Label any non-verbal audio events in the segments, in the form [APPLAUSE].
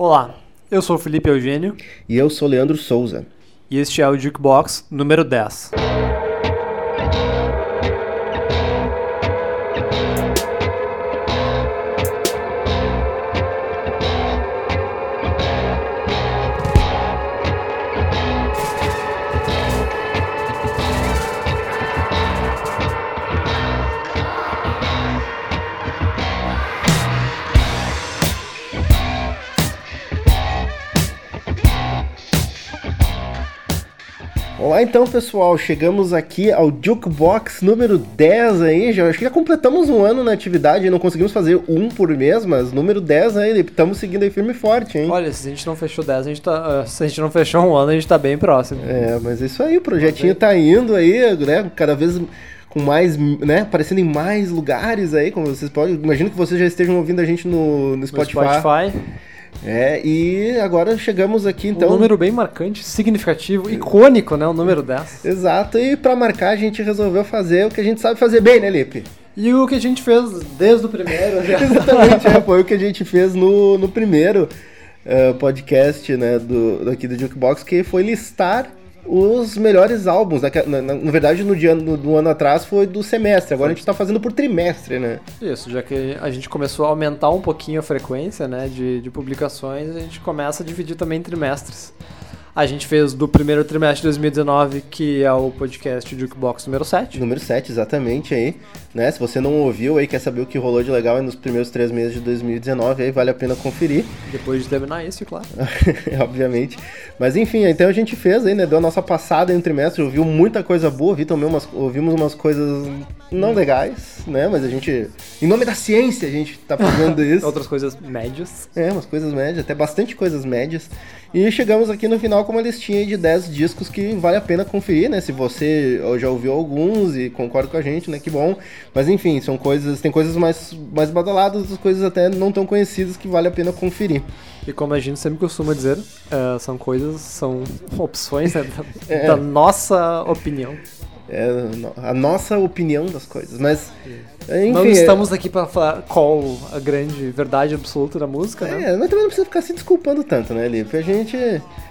Olá, eu sou o Felipe Eugênio E eu sou Leandro Souza. e este é o Jukebox número 10. Então, pessoal. Chegamos aqui ao Jukebox número 10 aí. Já, acho que já completamos um ano na atividade. Não conseguimos fazer um por mês, mas número 10 aí. Estamos seguindo aí firme e forte, hein? Olha, se a gente não fechou 10, a gente tá, ah, se a gente não fechou um ano, a gente tá bem próximo. É, mas é isso aí. O projetinho tá indo aí, né? Cada vez com mais, né? Aparecendo em mais lugares aí, como vocês podem. Imagino que vocês já estejam ouvindo a gente no, no No Spotify. É, e agora chegamos aqui então. um número bem marcante, significativo, icônico, né? O número 10. Exato, e pra marcar a gente resolveu fazer o que a gente sabe fazer bem, né, Lipe? E o que a gente fez desde o primeiro. né? [LAUGHS] Exatamente, é, foi o que a gente fez no, no primeiro eh, podcast né, do, daqui do Jukebox, que foi listar os melhores álbuns. Na, na, na verdade, no dia no, do ano atrás foi do semestre, agora a gente tá fazendo por trimestre, né? Isso, já que a gente começou a aumentar um pouquinho a frequência né, de, de publicações, a gente começa a dividir também em trimestres. A gente fez do primeiro trimestre de 2019, que é o podcast Jukebox número 7. Número 7, exatamente aí. Né? Se você não ouviu aí, quer saber o que rolou de legal aí nos primeiros três meses de 2019, aí vale a pena conferir. [LAUGHS] Depois de terminar esse, claro. [LAUGHS] obviamente. Mas enfim, então a gente fez aí, né? Deu a nossa passada em um trimestre, ouviu muita coisa boa, vi também umas, ouvimos umas coisas não legais, né? Mas a gente, em nome da ciência, a gente tá fazendo [LAUGHS] isso. Outras coisas médias. É, umas coisas médias, até bastante coisas médias. E chegamos aqui no final com uma listinha de 10 discos que vale a pena conferir, né? Se você já ouviu alguns e concorda com a gente, né? Que bom. Mas enfim, são coisas, tem coisas mais, mais badaladas, outras coisas até não tão conhecidas que vale a pena conferir. E como a gente sempre costuma dizer, eh, são coisas, são opções né, da, [LAUGHS] É. da nossa opinião. É a nossa opinião das coisas. Mas, enfim. não é- estamos aqui para falar qual a grande verdade absoluta da música, né? É, mas também não precisa ficar se desculpando tanto, né, Lipe? A gente.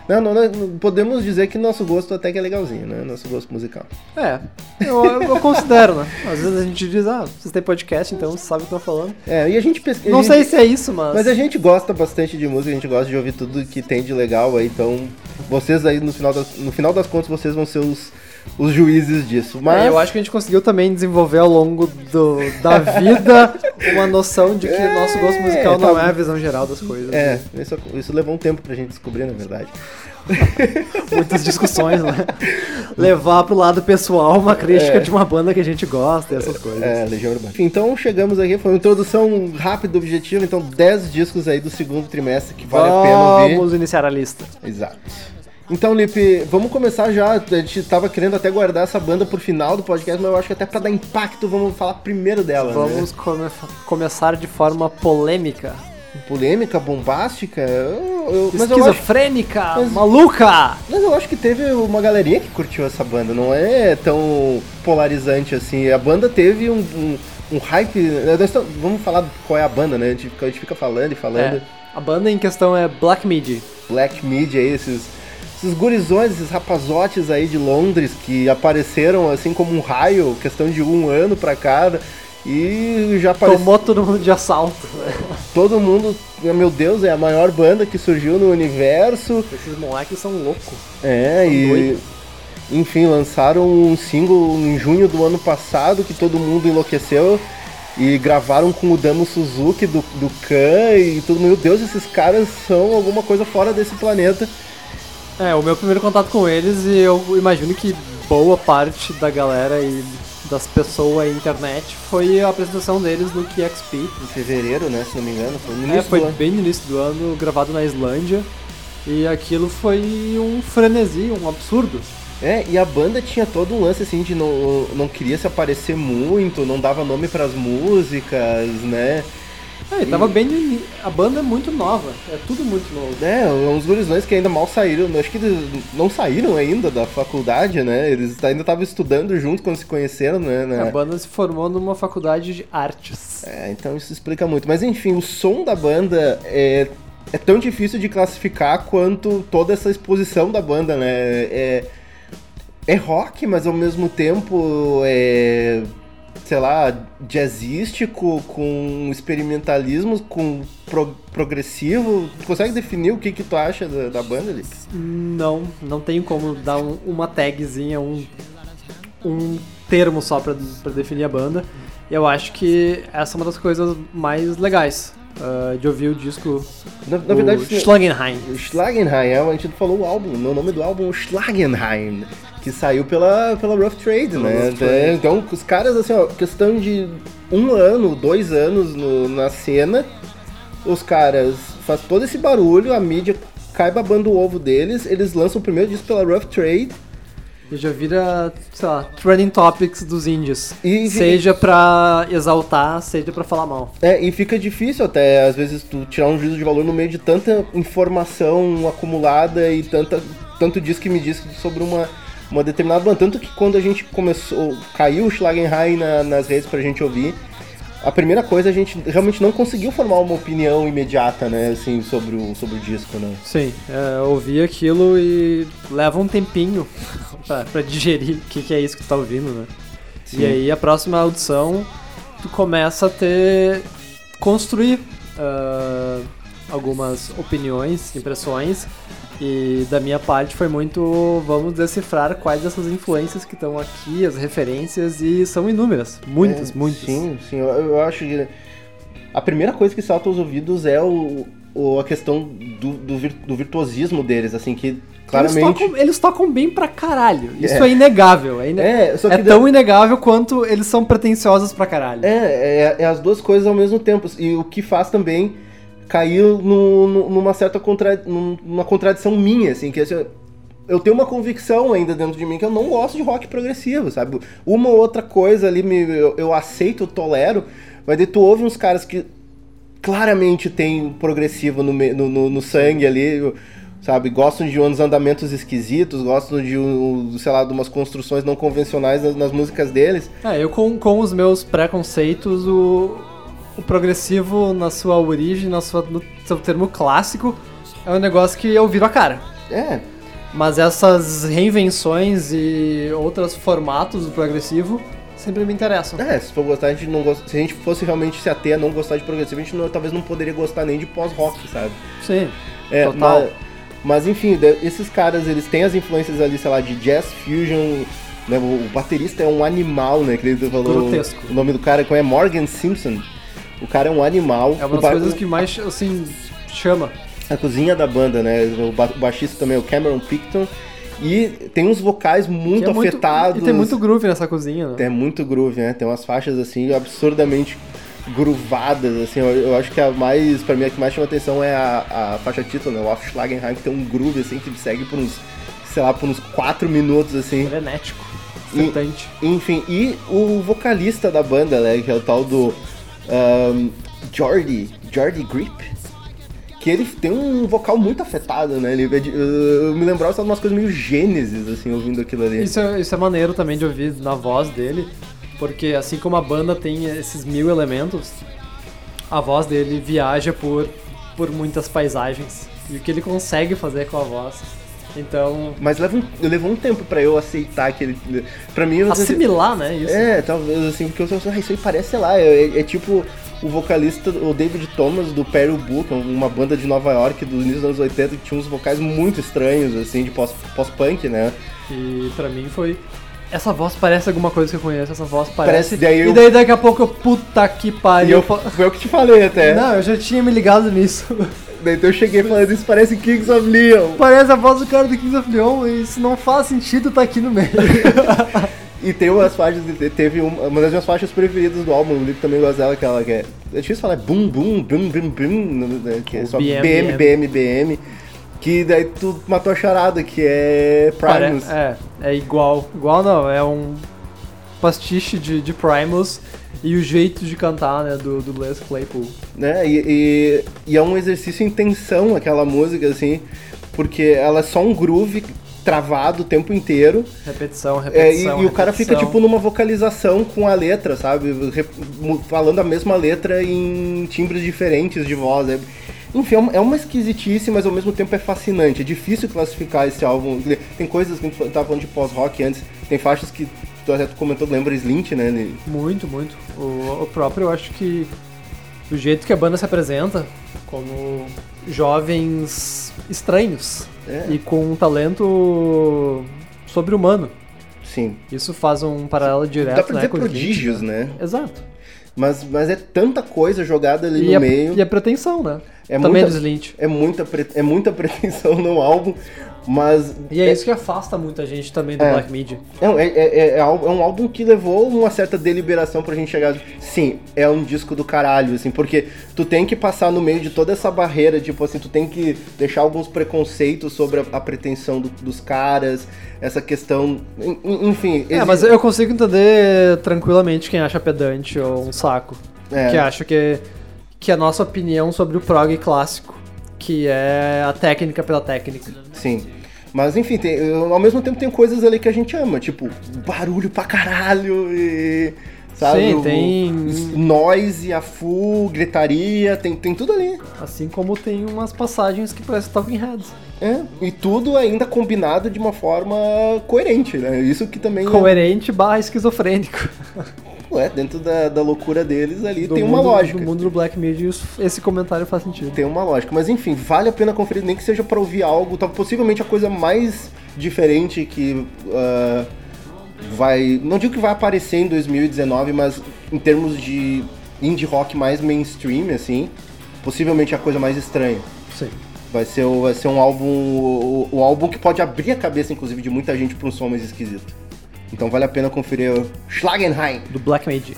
Não, não, não, podemos dizer que nosso gosto até que é legalzinho, né? Nosso gosto musical. É, eu, eu considero, né? Às vezes a gente diz, ah, vocês têm podcast, então vocês sabem o que eu tô falando. É, e a gente pesquisa. Não sei se é isso, mas. Mas a gente gosta bastante de música, a gente gosta de ouvir tudo que tem de legal aí, então vocês aí no final das, no final das contas vocês vão ser os, os juízes disso. Mas É, eu acho que a gente conseguiu também desenvolver ao longo do, da vida [LAUGHS] uma noção de que É, nosso gosto musical não tá- é a visão geral das coisas. É, isso, isso levou um tempo pra gente descobrir, na verdade. [LAUGHS] Muitas discussões, né? Levar pro lado pessoal uma crítica É. de uma banda que a gente gosta e essas coisas. É, Legião Urbana. Enfim, Então chegamos aqui, foi uma introdução rápida, objetiva, então 10 discos aí do segundo trimestre que vale a pena ouvir. Vamos iniciar a lista. Exato. Então, Lipe, vamos começar já. A gente tava querendo até guardar essa banda pro final do podcast, mas eu acho que até pra dar impacto, vamos falar primeiro dela. né? Vamos come- começar de forma polêmica. Polêmica, bombástica. eu- eu- mas, eu acho, Esquizofrênica, mas- maluca! mas eu acho que teve uma galerinha que curtiu essa banda, não é tão polarizante assim. A banda teve um, um, um hype. estamos- Vamos falar qual é a banda, né? A gente fica, a gente fica falando e falando. É, a banda em questão é Black Midi. Black Media aí, esses, esses gurizões, esses rapazotes aí de Londres que apareceram assim como um raio, questão de um ano pra cada. E já apareceu. Tomou todo mundo de assalto. Né? Todo mundo, meu Deus, é a maior banda que surgiu no universo. Esses moleques são loucos. É, São e. doidos. Enfim, lançaram um single em junho do ano passado que todo mundo enlouqueceu. E gravaram com o Damo Suzuki do, do Khan e tudo. Meu Deus, esses caras são alguma coisa fora desse planeta. É, o meu primeiro contato com eles e eu imagino que boa parte da galera e das pessoas internet foi a apresentação deles no KXP. Em fevereiro, né? Se não me engano, foi no início É, foi do ano. bem no início do ano, gravado na Islândia. E aquilo foi um frenesi, um absurdo. É, e a banda tinha todo um lance assim de não, não queria se aparecer muito, não dava nome pras músicas, né? É, e tava bem no A banda é muito nova, é tudo muito novo. É, uns gurizões que ainda mal saíram, acho que eles não saíram ainda da faculdade, né? Eles ainda estavam estudando junto quando se conheceram, né? A banda se formou numa faculdade de artes. É, então isso explica muito. Mas enfim, o som da banda é, é tão difícil de classificar quanto toda essa exposição da banda, né? É, é rock, mas ao mesmo tempo é, sei lá, jazzístico, com experimentalismo, com pro, progressivo. Tu consegue definir o que, que tu acha da, da banda ali? Não, não tem como dar um, uma tagzinha, um, um termo só pra definir a banda. Eu acho que essa é uma das coisas mais legais uh, de ouvir o disco. Na, na verdade, Schlagenheim. Schlagenheim, é, a gente falou o álbum, o nome do álbum é Schlagenheim, que saiu pela, pela Rough Trade, pela né? Rough Trade. Então, os caras, assim, ó, questão de um ano, dois anos no, na cena, os caras fazem todo esse barulho, a mídia cai babando o ovo deles, eles lançam o primeiro disco pela Rough Trade, já vira, sei lá, trending topics dos índios. E, seja pra exaltar, seja pra falar mal. É, e fica difícil até, às vezes, tu tirar um juízo de valor no meio de tanta informação acumulada e tanta, tanto diz que me diz sobre uma, uma determinada banda. Tanto que quando a gente começou, caiu o Schlagenheim na, nas redes pra gente ouvir, a primeira coisa a gente realmente não conseguiu formar uma opinião imediata, né, assim, sobre o, sobre o disco, né? Sim, é, ouvir aquilo e leva um tempinho [LAUGHS] pra, pra digerir o que, que é isso que tu tá ouvindo, né? Sim. E aí a próxima audição tu começa a ter. construir uh, algumas opiniões, impressões e da minha parte foi muito vamos decifrar quais dessas influências que estão aqui, as referências, e são inúmeras. Muitas, é, muitas. Sim, sim. Eu, eu, acho que a primeira coisa que salta aos ouvidos é o, o a questão do, do, vir, do, virtuosismo deles, assim, que claramente. Eles tocam, eles tocam bem pra caralho. Isso é, é inegável. É, ine... é, é tão inegável quanto eles são pretensiosos pra caralho. É, é, é as duas coisas ao mesmo tempo. E o que faz também caiu no, no, numa certa contra, numa contradição minha, assim, que assim, eu tenho uma convicção ainda dentro de mim que eu não gosto de rock progressivo, sabe? Uma ou outra coisa ali me, eu, eu aceito, eu tolero, mas daí tu ouve uns caras que claramente tem progressivo no, no, no sangue ali, sabe? Gostam de uns andamentos esquisitos, gostam de, sei lá, de umas construções não convencionais nas, nas músicas deles. É, eu com, com os meus preconceitos, o, o progressivo na sua origem, na sua, no seu termo clássico, é um negócio que eu viro a cara. É. Mas essas reinvenções e outros formatos do progressivo sempre me interessam. É, se for gostar, a gente não gosta, se a gente fosse realmente se ater a não gostar de progressivo, a gente não, talvez não poderia gostar nem de pós-rock, sabe? Sim. É, total. Mas, mas enfim, esses caras, eles têm as influências ali, sei lá, de jazz fusion, né? O baterista é um animal, né? Que ele falou. Grotesco. O nome do cara é Morgan Simpson. O cara é um animal. É uma das coisas que mais, assim, chama. A cozinha da banda, né? O baixista também é o Cameron Picton. E tem uns vocais muito é afetados. Muito, e tem muito groove nessa cozinha, né? Tem muito groove, né? Tem umas faixas, assim, absurdamente groovadas, assim. Eu, eu acho que a mais, pra mim, a que mais chama atenção é a, a faixa título, né? O Off Schlagenheim, que tem um groove, assim, que segue por uns, sei lá, por uns 4 minutos, assim. Frenético. E, enfim, e o vocalista da banda, né? Que é o tal do um, Jordi, Jordi Grip, que ele tem um vocal muito afetado, né? Ele, eu me lembrava de umas coisas meio gênesis, assim, ouvindo aquilo ali. Isso é, isso é maneiro também de ouvir na voz dele, porque assim como a banda tem esses mil elementos, a voz dele viaja por, por muitas paisagens. E o que ele consegue fazer com a voz então. Mas leva um, levou um tempo pra eu aceitar que ele. Pra mim. Assimilar, né? Isso. É, talvez assim, porque eu sou ah, isso aí parece, sei lá, é, é, é tipo o vocalista, o David Thomas, do Perry Book, uma banda de Nova York do início dos anos 80 que tinha uns vocais muito estranhos, assim, de pós-punk, pós né? E pra mim foi. Essa voz parece alguma coisa que eu conheço, essa voz parece. parece daí eu... E daí daqui a pouco eu, puta que pariu. E eu, foi eu que te falei até. Não, eu já tinha me ligado nisso. [LAUGHS] Então eu cheguei falando, isso parece Kings of Leon. Parece a voz do cara do Kings of Leon, e isso não faz sentido tá aqui no meio. [LAUGHS] e tem umas faixas, teve uma, uma das minhas faixas preferidas do álbum, o Lico também gosta dela, aquela que é. É difícil falar, boom, boom, boom, boom, boom, né, que é só BM, BM, BM, BM. Que daí tu matou a charada, que é Primus. É, é igual. Igual não, é um pastiche de, de Primus e o jeito de cantar, né, do, do Les Claypool. Né, e, e, e, é um exercício em tensão aquela música, assim, porque ela é só um groove travado o tempo inteiro. Repetição, repetição. É, e, repetição. e, o cara fica, tipo, numa vocalização com a letra, sabe? falando a mesma letra em timbres diferentes de voz. É, enfim, é é uma esquisitice, mas ao mesmo tempo é fascinante. É difícil classificar esse álbum. Tem coisas que a gente tava falando de pós-rock antes, tem faixas que tu até comentou, lembra Slint, né? Ele- Muito, muito. O, o próprio, eu acho que do jeito que a banda se apresenta, como jovens estranhos É. e com um talento sobre-humano. Sim. Isso faz um paralelo direto, Dá pra né, dizer Slint. prodígios, né? Exato. Mas, mas é tanta coisa jogada ali E no a, meio. e a pretensão, né? É Também muita- do Slint. É muita, pre- é muita pretensão no álbum, mas. E é isso que afasta muita gente também do É. Black Media. É, um- é, é, é é um álbum que levou uma certa deliberação pra gente chegar. Sim, é um disco do caralho, assim, porque tu tem que passar no meio de toda essa barreira, tipo assim, tu tem que deixar alguns preconceitos sobre a, a pretensão do- dos caras, essa questão. en- en- Enfim. É, exi- mas eu consigo entender tranquilamente quem acha pedante ou um saco. É. Que acha que, que a nossa opinião sobre o prog clássico, que é a técnica pela técnica. Sim. Mas enfim, tem- eu- ao mesmo tempo tem coisas ali que a gente ama, tipo, barulho pra caralho e. Sabe? Sim, tem- Noise, a full, gritaria, tem, tem tudo ali. Assim como tem umas passagens que parecem Talking Heads. É, e tudo ainda combinado de uma forma coerente, né? Isso que também Coerente barra esquizofrênico. [LAUGHS] é, é, dentro da, da loucura deles ali Do tem uma mundo- lógica. Do mundo do Black Media, esse comentário faz sentido. Tem uma lógica. Mas enfim, vale a pena conferir, nem que seja pra ouvir algo, tá, possivelmente a coisa mais diferente que ah, vai. Não digo que vai aparecer em 2019, mas em termos de indie rock mais mainstream, assim, possivelmente a coisa mais estranha. Sim. Vai ser, vai ser um álbum. O, o álbum que pode abrir a cabeça, inclusive, de muita gente pra um som mais esquisito. Então vale a pena conferir o Schlagenheim. Do Black Media.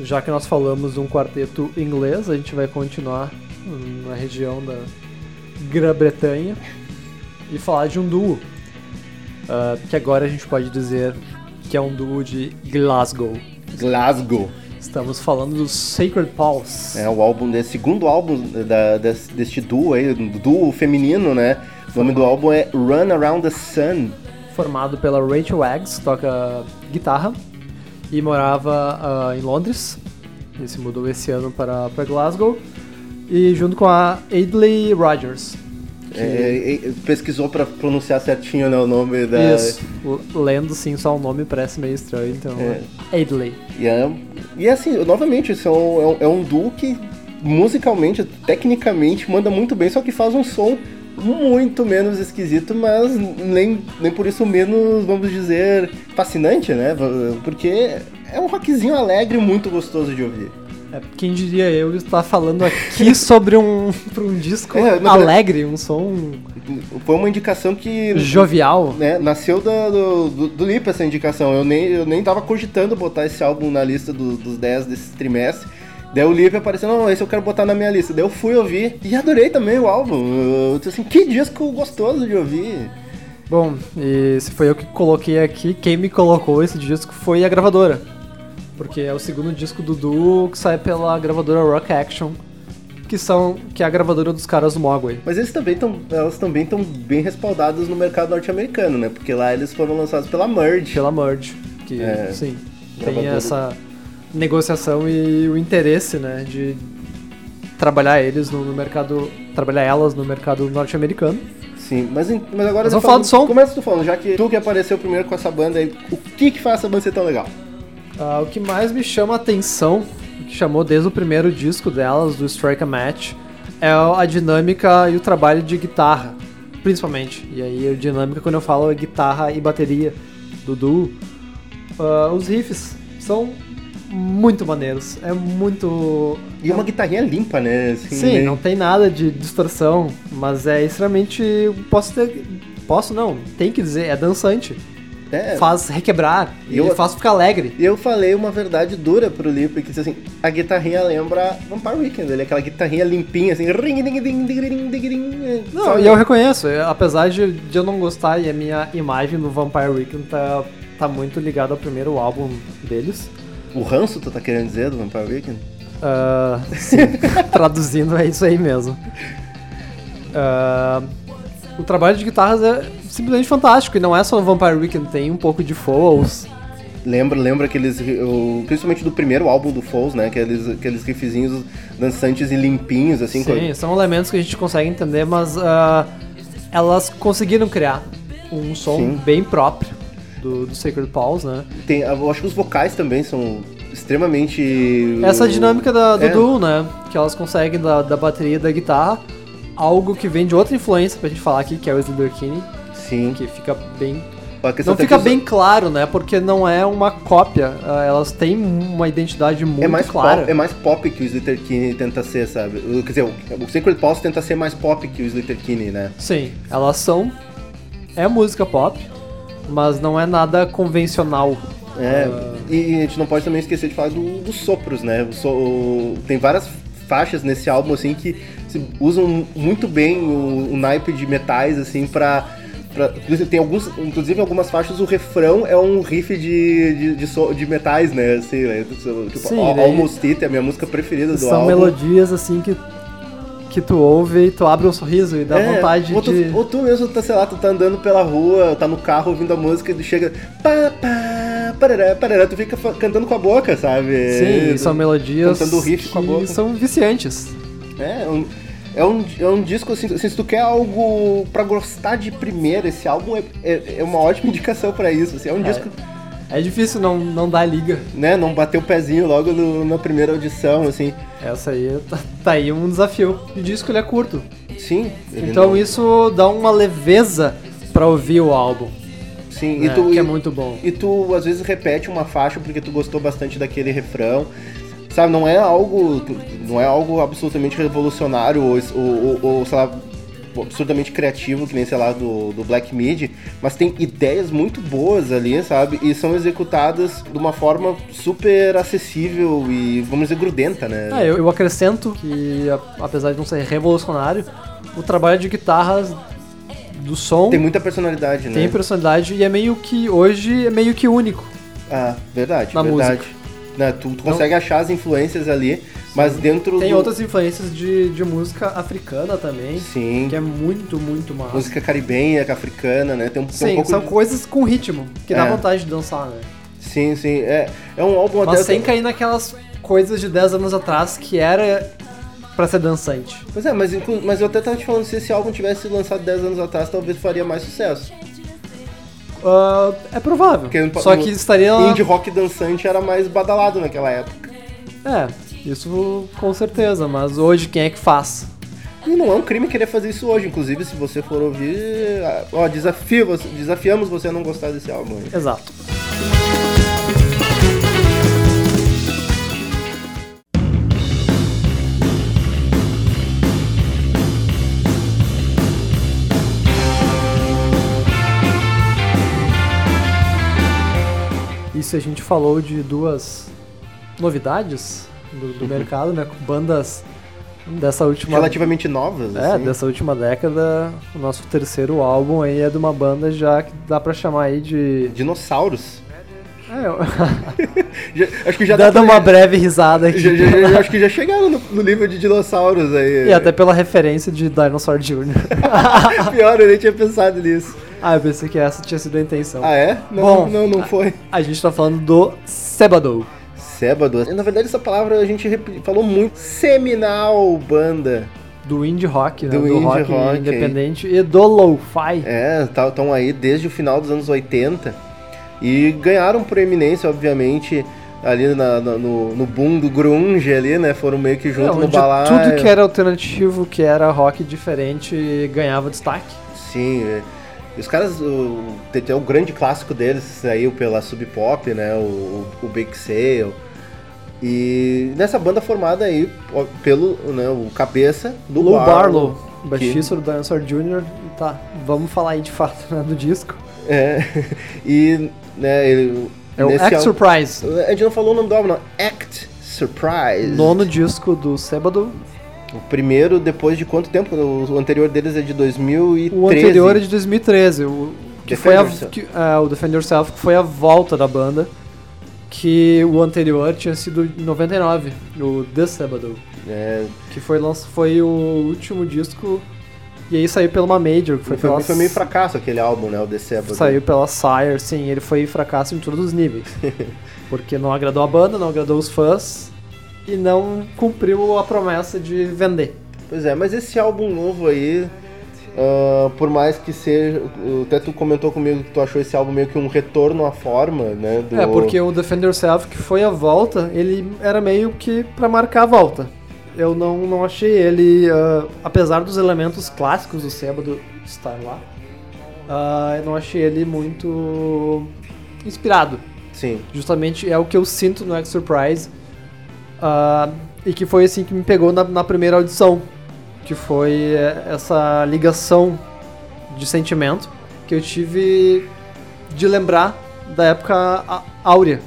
Já que nós falamos um quarteto inglês, a gente vai continuar na região da Grã-Bretanha e falar de um duo. ah, que agora a gente pode dizer que é um duo de Glasgow. Glasgow. Estamos falando dos Sacred Paws. É o álbum desse segundo álbum da, desse, deste duo aí, do duo feminino, né? O nome do álbum é Run Around the Sun. Formado pela Rachel Eggs, que toca guitarra e morava ah, em Londres. Ele se mudou esse ano para, para Glasgow. E junto com a Adley Rogers. É, é, pesquisou pra pronunciar certinho né, o nome da. Isso. Lendo sim só o nome parece meio estranho, então. É. Adley. E, é, e assim, novamente, isso é um, é um- é um duo que musicalmente, tecnicamente, manda muito bem, só que faz um som muito menos esquisito, mas nem, nem por isso menos, vamos dizer, fascinante, né? Porque é um rockzinho alegre muito gostoso de ouvir. É, quem diria eu estar falando aqui [LAUGHS] sobre um, um disco É, alegre, um som Foi uma indicação que jovial. né, nasceu da- do, do, do Lipa essa indicação. Eu nem, eu nem tava cogitando botar esse álbum na lista do- dos 10 desse trimestre. Daí o Lipe apareceu, não, esse eu quero botar na minha lista. Daí eu fui ouvir e adorei também o álbum. Eu, disse assim, que disco gostoso de ouvir. Bom, e se foi eu que coloquei aqui, quem me colocou esse disco foi a gravadora. Porque é o segundo disco do duo que sai pela gravadora Rock Action, que são que é a gravadora dos caras do Mogwai. Mas eles também estão, elas também estão bem respaldadas no mercado norte-americano, né? Porque lá eles foram lançados pela Merge. Pela Merge, que É, sim, tem gravadora. essa negociação e o interesse, né, de trabalhar eles no, no mercado, trabalhar elas no mercado norte-americano. Sim, mas, mas agora... Mas vamos falar do som. Começa tu falando, já que tu que apareceu primeiro com essa banda aí, o que que faz essa banda ser tão legal? Ah, o que mais me chama a atenção, o que chamou desde o primeiro disco delas, do Strike a Match, é a dinâmica e o trabalho de guitarra, principalmente. E aí a dinâmica quando eu falo é guitarra e bateria do duo. Ah, os riffs são muito maneiros, é muito... E uma guitarrinha limpa, né? Assim, Sim, né? não tem nada de distorção, mas é extremamente... Posso ter... Posso não, tem que dizer, é dançante. É, Faz requebrar, E e eu- faz ficar alegre. E eu falei uma verdade dura pro Lipe, que disse assim, a guitarrinha lembra Vampire Weekend, ele é aquela guitarrinha limpinha, assim, ring, ding, ding, ding, ding, ding, ding, Não, e eu reconheço, eu- apesar de, de eu não gostar e a minha imagem do Vampire Weekend tá, tá muito ligada ao primeiro álbum deles, O ranço, tu tá querendo dizer, do Vampire Weekend? Ah, sim, [LAUGHS] traduzindo é isso aí mesmo. Ah, o trabalho de guitarras é simplesmente fantástico, e não é só no Vampire Weekend, tem um pouco de Falls. Lembra, lembra aqueles. o- principalmente do primeiro álbum do Falls, né? Aqueles, aqueles riffzinhos dançantes e limpinhos, assim. Sim, são elementos que a gente consegue entender, mas ah, elas conseguiram criar um som Sim. bem próprio do, do Sacred Paws, né? Tem, eu acho que os vocais também são extremamente. Essa dinâmica da, do É. duo, né? Que elas conseguem da, da bateria e da guitarra, algo que vem de outra influência pra gente falar aqui, que é o Slither Kinney, Sim. que fica bem Não até fica os- bem claro, né? Porque não é uma cópia. ah, Elas têm uma identidade muito É mais, clara. pop, é mais pop que o Slater Kinney tenta ser, sabe? Quer dizer, o, Sacred Pulse tenta ser mais pop que o Slater Kinney, né? Sim, elas são. É música pop, mas não é nada convencional. É, Ah. e a gente não pode também esquecer de falar do- dos sopros, né? So- tem várias faixas nesse álbum, assim, que usam muito bem o, o naipe de metais, assim, pra... pra- inclusive, tem alguns, inclusive, em algumas faixas o refrão é um riff de, de, de, so- de metais, né? Assim, né? Tipo, Sim, Al- daí- Almost It é a minha música preferida do São álbum. melodias assim que. Que tu ouve e tu abre um sorriso e dá É, vontade ou tu, de. ou tu mesmo, tá, sei lá, tu tá andando pela rua, tá no carro ouvindo a música e tu chega. Pá, pá, parará, parará, tu fica cantando com a boca, sabe? Sim, são melodias cantando riff com a boca. são viciantes. É, é um, é um, é um disco assim, assim, se tu quer algo pra gostar de primeira, esse álbum é, é, é uma ótima [LAUGHS] indicação pra isso. Assim, é um É. disco, É difícil não, não dar liga. né, não bater o pezinho logo no- na primeira audição, assim. Essa aí tá, tá aí um desafio. O disco ele é curto. Sim. Então não- isso dá uma leveza pra ouvir o álbum. Sim, né, e tu, que é e- muito bom. E tu, às vezes, repete uma faixa porque tu gostou bastante daquele refrão. Sabe, não é algo. Não é algo absolutamente revolucionário ou, ou, ou, sei lá, absurdamente criativo, que nem, sei lá, do, do Black Mid, mas tem ideias muito boas ali, sabe? E são executadas de uma forma super acessível e, vamos dizer, grudenta, né? Ah, eu, eu acrescento que, apesar de não ser revolucionário, o trabalho de guitarras do som Tem muita personalidade, né? tem personalidade e é meio que, hoje, é meio que único. Ah, verdade, Na verdade. Né, tu, tu consegue achar as influências ali, mas dentro Tem do... outras influências de, de música africana também, Sim. que é muito, muito massa. Música caribenha, africana, né? Tem um, tem um Sim, pouco são de- coisas com ritmo, que dá É. vontade de dançar, né? Sim, sim. É, é um álbum Mas até. sem cair naquelas coisas de 10 anos atrás que era pra ser dançante. Pois é, mas, mas eu até tava te falando, se esse álbum tivesse sido lançado 10 anos atrás, talvez faria mais sucesso. Ah, é provável. Porque Só que estaria. Indie rock dançante era mais badalado naquela época. É, isso com certeza, mas hoje quem é que faz? E não é um crime querer fazer isso hoje. Inclusive, se você for ouvir, ah, ó, desafio, desafiamos você a não gostar desse álbum. aí. Exato. Se a gente falou de duas novidades do, do mercado, né? Com bandas dessa última Relativamente novas, É, assim. dessa última década, o nosso terceiro álbum aí é de uma banda já que dá pra chamar aí de. Dinossauros. É, eu- [LAUGHS] Já- acho que já dando pra- uma breve risada aqui. já- já- acho que já [LAUGHS] chegaram no, no nível de dinossauros aí. E até pela referência de Dinosaur Jr. [LAUGHS] Pior, eu nem tinha pensado nisso. Ah, eu pensei que essa tinha sido a intenção. Ah, é? Não, Bom. não, não foi. A gente tá falando do Sebado. Sébado. Na verdade, essa palavra a gente falou muito. Seminal banda. Do indie rock, né? Do Do, indie rock, rock, independente e do lo-fi. É, estão aí desde o final dos anos 80. E ganharam proeminência, obviamente, ali na- na- no, no boom do grunge ali, né? Foram meio que junto É, no balaio. tudo que era alternativo, que era rock diferente, ganhava destaque. Sim, é. E Os caras, o, tem, o grande clássico deles, saiu pela Sub Pop, né? O, o, Big Sale. E nessa banda formada aí pelo né, o cabeça do Lou Barlow. Barlow, baixista do Dinosaur Jr. Tá, vamos falar aí de fato né, do disco. É, [LAUGHS] e né, ele. É o Act álbum- Surprise, A gente não falou o nome do álbum, não. Act Surprise. nono disco do Sebado. O primeiro, depois de quanto tempo? O, anterior deles é de 2013. O anterior é de 2013, o, que Defend foi a, que, é, o Defend Yourself, que foi a volta da banda. que o anterior tinha sido em 99, o The Sabbath, É, que foi, foi o último disco e aí saiu pela uma major, que foi, foi, pela, foi meio fracasso aquele álbum, né? O The Sabbath. saiu pela Sire, sim, ele foi fracasso em todos os níveis. [LAUGHS] porque não agradou a banda, não agradou os fãs e não cumpriu a promessa de vender. Pois é, mas esse álbum novo aí, ah, por mais que seja. Até tu comentou comigo que tu achou esse álbum meio que um retorno à forma, né? do- É, porque o Defend Yourself, que foi a volta, ele era meio que pra marcar a volta. Eu não, não achei ele, ah, apesar dos elementos clássicos do Sábado estar lá, ah, eu não achei ele muito inspirado. Sim. Justamente é o que eu sinto no X Surprise ah, e que foi assim que me pegou na, na primeira audição, que foi eh, essa ligação de sentimento que eu tive de lembrar da época áurea,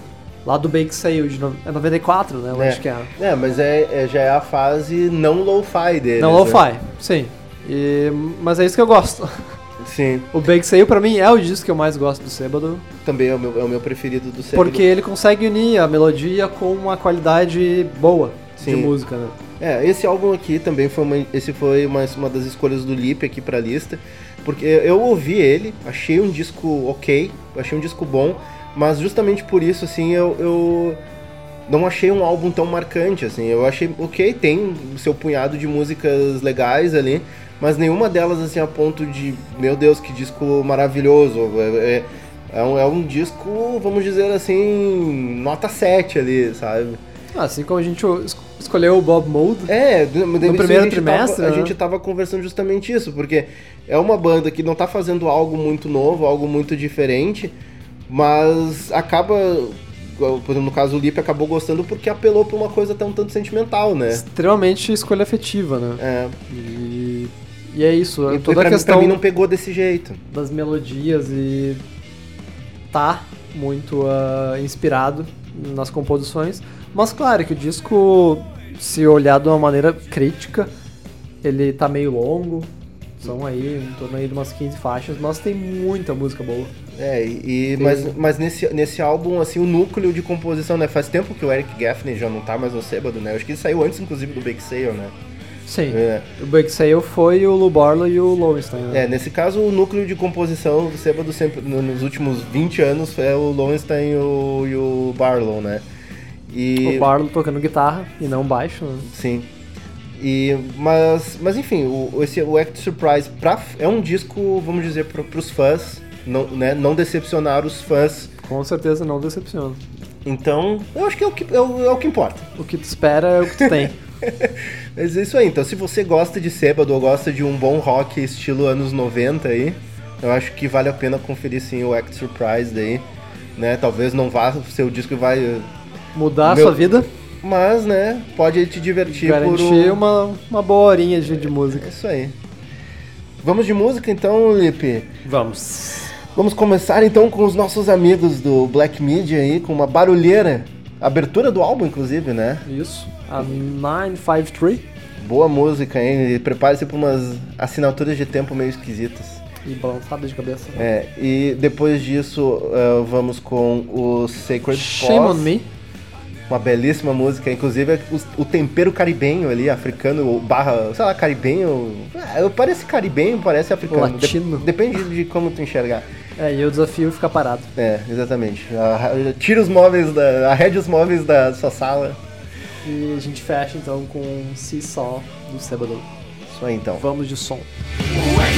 lá do Bake Sale, de no, é 94, né? Eu É. acho que é. É, mas é, é- já é a fase não lo-fi dele. Não, lo-fi, sim. E- mas é isso que eu gosto. [LAUGHS] Sim, O Bake Sale pra mim é o disco que eu mais gosto do Sábado, também é o meu, é o meu preferido do Sabbath. porque ele consegue unir a melodia com uma qualidade boa de Sim. música, né? É, esse álbum aqui também foi uma, esse foi uma, uma das escolhas do Lip aqui pra lista, porque eu ouvi ele, achei um disco ok, achei um disco bom, mas justamente por isso, assim, eu, eu não achei um álbum tão marcante, assim, eu achei ok, tem o seu punhado de músicas legais ali, mas nenhuma delas, assim, a ponto de, meu Deus, que disco maravilhoso, é, é, é um, é um disco, vamos dizer assim, nota 7 ali, sabe? Assim como a gente es- escolheu o Bob Mould, É, no, primeiro trimestre, Tava, a né? gente tava conversando justamente isso, porque é uma banda que não tá fazendo algo muito novo, algo muito diferente, mas acaba. Por exemplo, no caso o Lipe acabou gostando porque apelou pra uma coisa tão tanto sentimental, né? extremamente escolha afetiva, né? É, E, e é isso, e toda pra, a mim- questão pra mim não pegou desse jeito. das melodias e tá muito ah, inspirado nas composições, mas claro que o disco, se olhar de uma maneira crítica, ele tá meio longo, são aí em torno aí de umas 15 faixas, mas tem muita música boa. É, e, e- mas, mas nesse, nesse álbum, assim, o núcleo de composição, né? Faz tempo que o Eric Gaffney já não tá mais no Sêbado, né? Acho que ele saiu antes, inclusive, do Bake Sale, né? Sim, É. o Bake Sale foi o Lou Barlow e o Lowenstein, né? É, nesse caso, o núcleo de composição do Sêbado sempre, no- nos últimos 20 anos é o Lowenstein e o, e o Barlow, né? E, O Barlow tocando guitarra e não baixo, né? Sim. E, mas, mas enfim, o, esse, o Act Surprise pra, é um disco, vamos dizer, pro, pros fãs, não, né, não decepcionar os fãs. Com certeza não decepciona. Então, eu acho que é o que, é o, é o que importa. O que tu espera é o que tu tem. [LAUGHS] [LAUGHS] Mas é isso aí, então se você gosta de Sêbado ou gosta de um bom rock estilo anos 90 aí, eu acho que vale a pena conferir sim o Act Surprise daí, né? Talvez não vá ser o disco que vai... Mudar Meu- a sua vida, Mas, né, pode te divertir por garantir um... uma, uma boa horinha de, de É música. isso aí. Vamos de música então, Lipe? Vamos. Vamos começar então com os nossos amigos do Black Media aí, com uma barulheira. Abertura do álbum, inclusive, né? Isso. A 953 Boa música, hein? E Prepare-se para umas assinaturas de tempo meio esquisitas. e balançada de cabeça. É, e depois disso, eh, vamos com o Sacred Shame on Me. Uma belíssima música, inclusive o, o tempero caribenho ali, africano, ou barra, sei lá, caribenho. Ah, parece caribenho, parece africano. Latino. depende de como tu enxergar. É, e o desafio fica parado. É, exatamente. Tira os móveis, da, arrede os móveis da sua sala. E a gente fecha então com Seesaw do Sebado. Isso aí então. Vamos de som. Where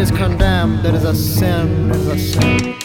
is condemned. There is a sin. There is a sin.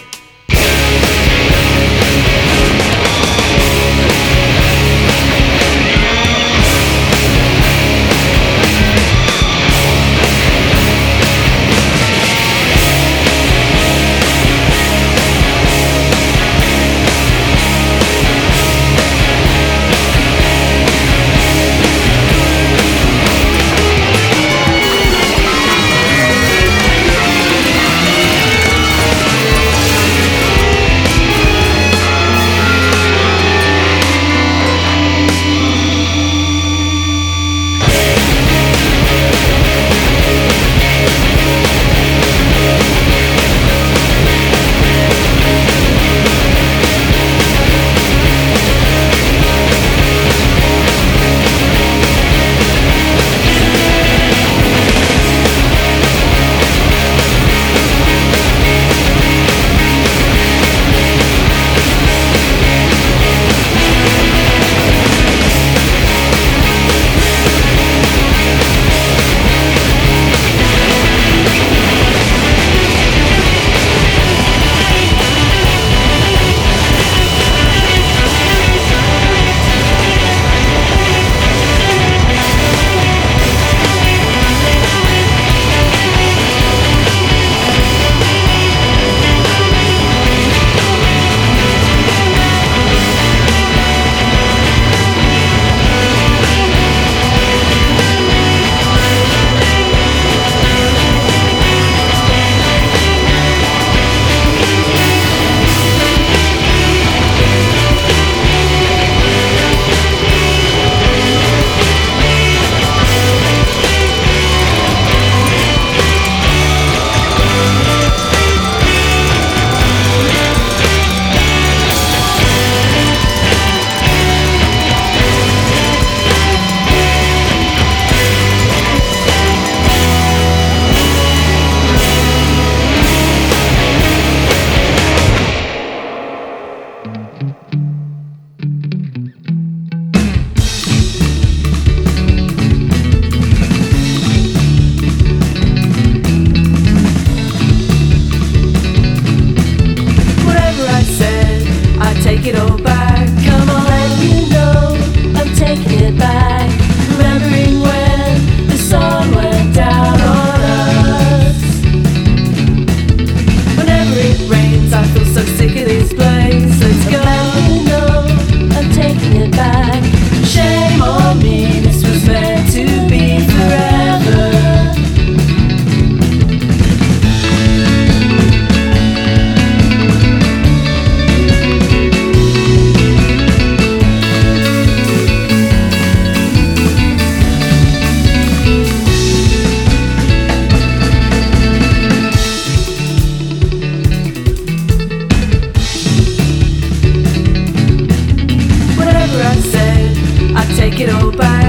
take it all back.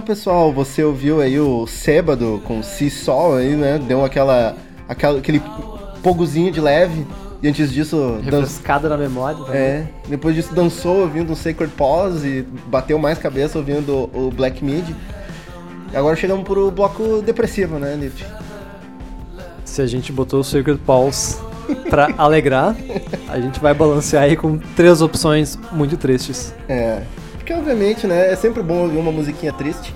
Então, pessoal, você ouviu aí o Sébado com Si Sol aí, né? Deu aquela, aquela aquele pogozinho de leve. E antes disso, dan- Refrescada na memória. tá? é, depois disso dançou ouvindo o Sacred Pause e bateu mais cabeça ouvindo o Black Mid. E agora chegamos pro bloco depressivo, né, Nip? Se a gente botou o Sacred Pulse pra alegrar, a gente vai balancear aí com três opções muito tristes. É, porque obviamente, né, é sempre bom ouvir uma musiquinha triste.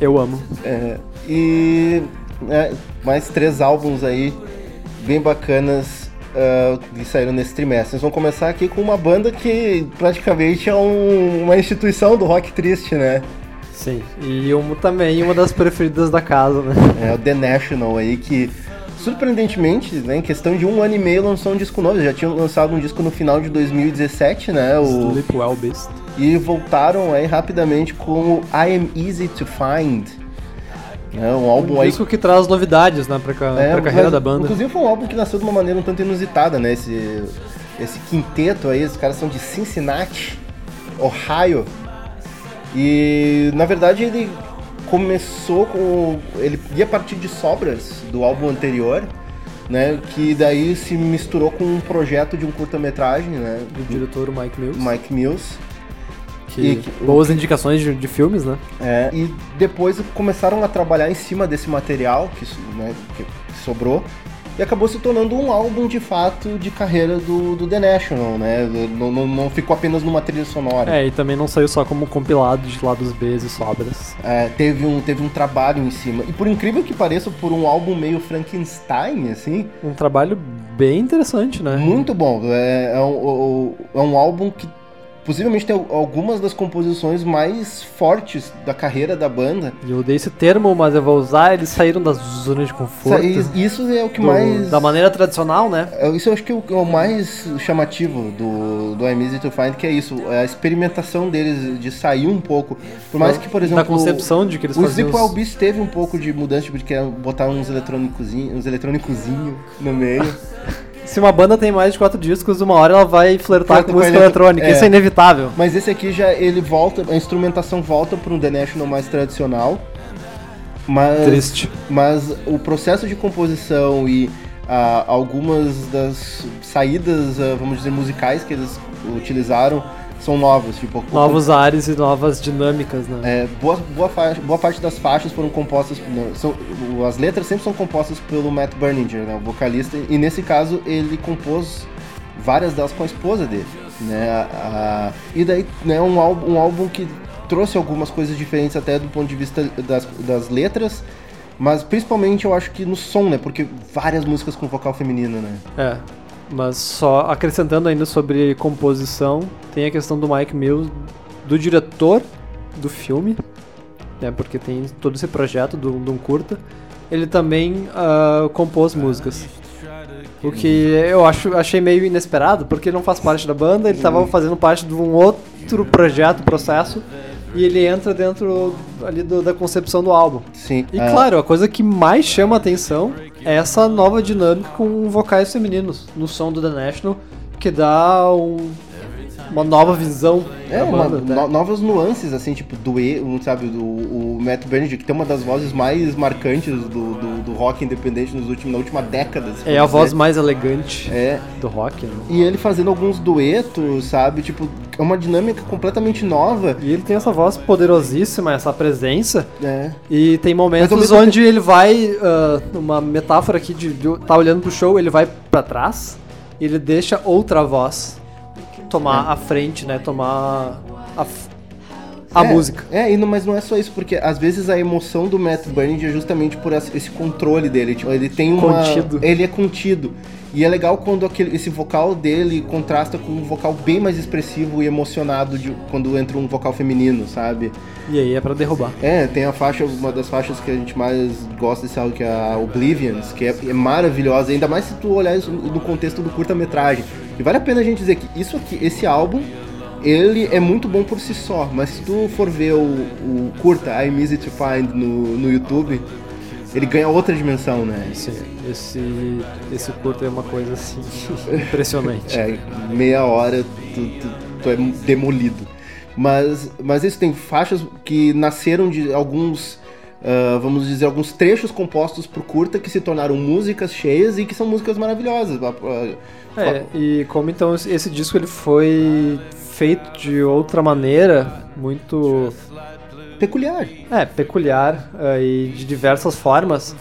Eu amo. É, e né, mais três álbuns aí bem bacanas ah, que saíram nesse trimestre. Nós vamos começar aqui com uma banda que praticamente é um- uma instituição do rock triste, né? Sim. E uma, também uma das preferidas da casa, né? É o The National aí que surpreendentemente, né, em questão de um ano e meio lançou um disco novo. Já tinham lançado um disco no final de 2017, né? O, Sleep Well Beast. E voltaram aí rapidamente com o I Am Easy to Find. Né, um álbum Um aí disco que traz novidades, né, pra, ca- É, pra carreira mas, da banda. Inclusive foi um álbum que nasceu de uma maneira um tanto inusitada, né? Esse, esse quinteto aí, os caras são de Cincinnati, Ohio. E na verdade ele começou com. Ele ia partir de sobras do álbum anterior, né? Que daí se misturou com um projeto de um curta-metragem, né? Do diretor Mike Mills. Mike Mills. Que, que- boas indicações de, de filmes, né? É, e depois começaram a trabalhar em cima desse material que, né, que sobrou e acabou se tornando um álbum de fato de carreira do, do The National, né? Não, não, não ficou apenas numa trilha sonora. É, e também não saiu só como compilado de lados B e sobras. É, teve, um, teve um trabalho em cima. E por incrível que pareça, por um álbum meio Frankenstein, assim, Um trabalho bem interessante, né? muito bom. É, é um, é um álbum que possivelmente tem algumas das composições mais fortes da carreira da banda. E eu odeio esse termo, mas eu vou usar, eles saíram da zona de conforto. Isso- é o que do- mais. Da maneira tradicional, né? É, Isso eu acho que é o- é o mais chamativo do, do I'm Easy to Find, que é isso, é a experimentação deles de sair um pouco. Por mais que, por exemplo. da concepção de que eles o faziam. Sleep Well os- Beast teve um pouco de mudança, tipo, de querer botar uns eletrônicozinhos uns eletrônicozinho no meio. [LAUGHS] Se uma banda tem mais de quatro discos, uma hora ela vai flertar Flerta com música eletrônica. é. Isso é inevitável. Mas esse aqui já ele volta, a instrumentação volta para um The National mais tradicional. Mas, Triste. mas o processo de composição e ah, algumas das saídas, ah, vamos dizer, musicais que eles utilizaram são novas. Tipo, Novos ares e novas dinâmicas, né? É, boa, boa, faixa- boa parte das faixas foram compostas. não, são, o- as letras sempre são compostas pelo Matt Berninger, né, o vocalista, e nesse caso ele compôs várias delas com a esposa dele. Né, a- a- e daí né, um, álbum, um álbum que trouxe algumas coisas diferentes até do ponto de vista das, das letras, mas principalmente eu acho que no som, né? Porque várias músicas com vocal feminino, né? É. Mas só acrescentando ainda sobre composição, tem a questão do Mike Mills, do diretor do filme, né? Porque tem todo esse projeto de um curta. Ele também ah, compôs músicas. O que eu acho, achei meio inesperado, porque ele não faz parte da banda, ele estava fazendo parte de um outro projeto, processo, e ele entra dentro ali do- da concepção do álbum. Sim. E ah, claro, a coisa que mais chama a atenção é essa nova dinâmica com vocais femininos no som do The National, que dá um- uma nova visão É, uma, banda. né? no- novas nuances, assim, tipo, do E, sabe, do, o Matt Berninger, que tem uma das vozes mais marcantes do, do, do rock independente nos últimos, na última década. É a voz mais elegante É, do rock, né? e ele fazendo alguns duetos, sabe, tipo, é uma dinâmica completamente nova. E ele tem essa voz poderosíssima, essa presença, É, e tem momentos onde ele vai, ah, uma metáfora aqui de, de tá olhando pro show, ele vai pra trás e ele deixa outra voz tomar É. a frente, né? Tomar a, a É, música. É, mas não é só isso, porque às vezes a emoção do Matt Berninger é justamente por esse esse controle dele. Tipo, ele tem uma. Contido. Ele é contido. E é legal quando aquele, esse vocal dele contrasta com um vocal bem mais expressivo e emocionado de, quando entra um vocal feminino, sabe? E aí é pra derrubar. É, tem a faixa, uma das faixas que a gente mais gosta desse álbum, que é a Oblivions, que é, é maravilhosa, ainda mais se tu olhar isso no contexto do curta-metragem. E vale a pena a gente dizer que isso aqui, esse álbum, ele é muito bom por si só, mas se tu for ver o, o curta I'm Easy to Find no, no YouTube, ele ganha outra dimensão, né? Sim, esse, esse curto é uma coisa assim [LAUGHS] impressionante. É, meia hora tu, tu, tu é demolido. Mas, mas isso tem faixas que nasceram de alguns, ah, vamos dizer, alguns trechos compostos por curta que se tornaram músicas cheias e que são músicas maravilhosas. Ah, ah, É, e como então esse disco ele foi feito de outra maneira, muito Peculiar. é, peculiar eh, e de diversas formas,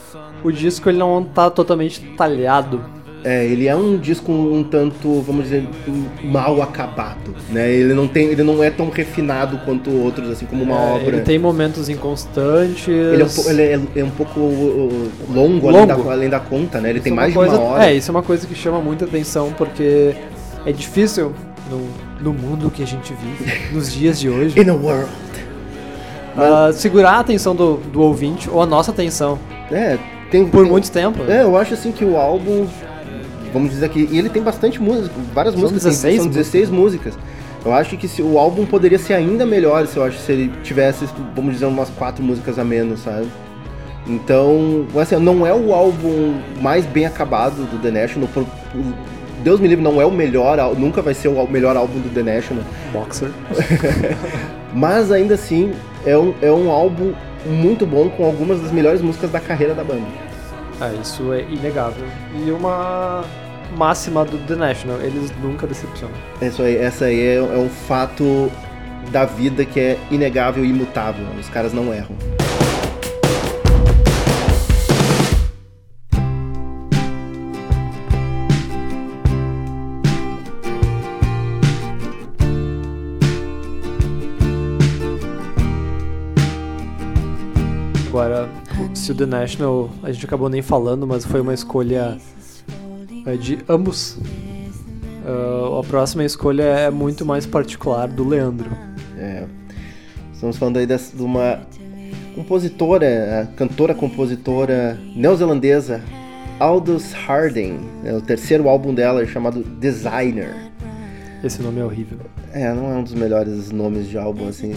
o disco ele não tá totalmente talhado. É, ele é um disco um tanto, vamos dizer, mal acabado, né? Ele não tem, ele não é tão refinado quanto outros, assim como uma É, obra. Ele tem momentos inconstantes. Ele é um, ele é- é um pouco uh, longo, Além, Longo. da, além da conta, né? Ele Isso tem é mais uma de coisa, uma hora. É, isso é uma coisa que chama muita atenção porque é difícil no, no mundo que a gente vive, [LAUGHS] nos dias de hoje, In a world. Ah, segurar a atenção do, do ouvinte ou a nossa atenção É, tem por tem- muito tempo. É, eu acho assim que o álbum, vamos dizer aqui, e ele tem bastante música, várias São músicas, tem- 16 são 16 músicas. Eu acho que se, o álbum poderia ser ainda melhor se eu acho se ele tivesse, vamos dizer, umas quatro músicas a menos, sabe? Então, assim, não é o álbum mais bem acabado do The National. por- por- Deus me livre, não é o melhor, nunca vai ser o melhor álbum do The National. Boxer. [LAUGHS] Mas ainda assim, é um, é um álbum muito bom com algumas das melhores músicas da carreira da banda. É, isso é inegável. E uma máxima do The National, eles nunca decepcionam. Isso aí, essa aí é, é um fato da vida que é inegável e imutável. Os caras não erram. Se o The National, a gente acabou nem falando, mas foi uma escolha é, de ambos. Ah, a próxima escolha é muito mais particular do Leandro. É, estamos falando aí dessa- de uma compositora, cantora compositora neozelandesa Aldous Harding. É o terceiro álbum dela chamado Designer. Esse nome é horrível. É, não é um dos melhores nomes de álbum assim.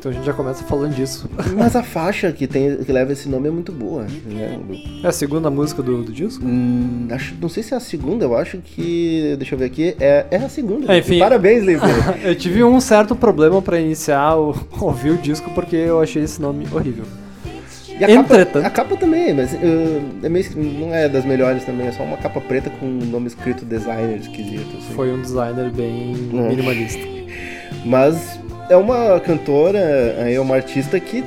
Então a gente já começa falando disso. [LAUGHS] Mas a faixa que tem que leva esse nome é muito boa. Né? É a segunda música do, do disco? Hum, acho, não sei se é a segunda, eu acho que. Deixa eu ver aqui. É, é a segunda. É, enfim. Parabéns, Levi. [LAUGHS] Eu tive um certo problema pra iniciar o [LAUGHS] ouvir o disco porque eu achei esse nome horrível. E a capa, Entretanto. a capa também, mas uh, é meio, não é das melhores também, é só uma capa preta com um nome escrito designer esquisito. assim. Foi um designer bem Hum. minimalista. Mas é uma cantora, é uma artista que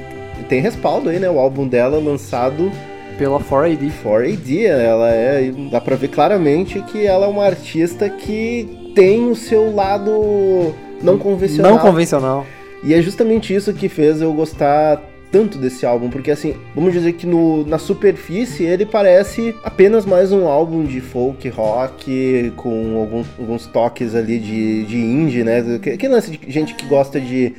tem respaldo aí, né? O álbum dela lançado Pela 4AD. 4AD, ela é. Dá pra ver claramente que ela é uma artista que tem o seu lado não convencional. Não convencional. E é justamente isso que fez eu gostar tanto desse álbum, porque assim, vamos dizer que no, na superfície ele parece apenas mais um álbum de folk rock com alguns, alguns toques ali de, de indie, né? Que, que lance de gente que gosta de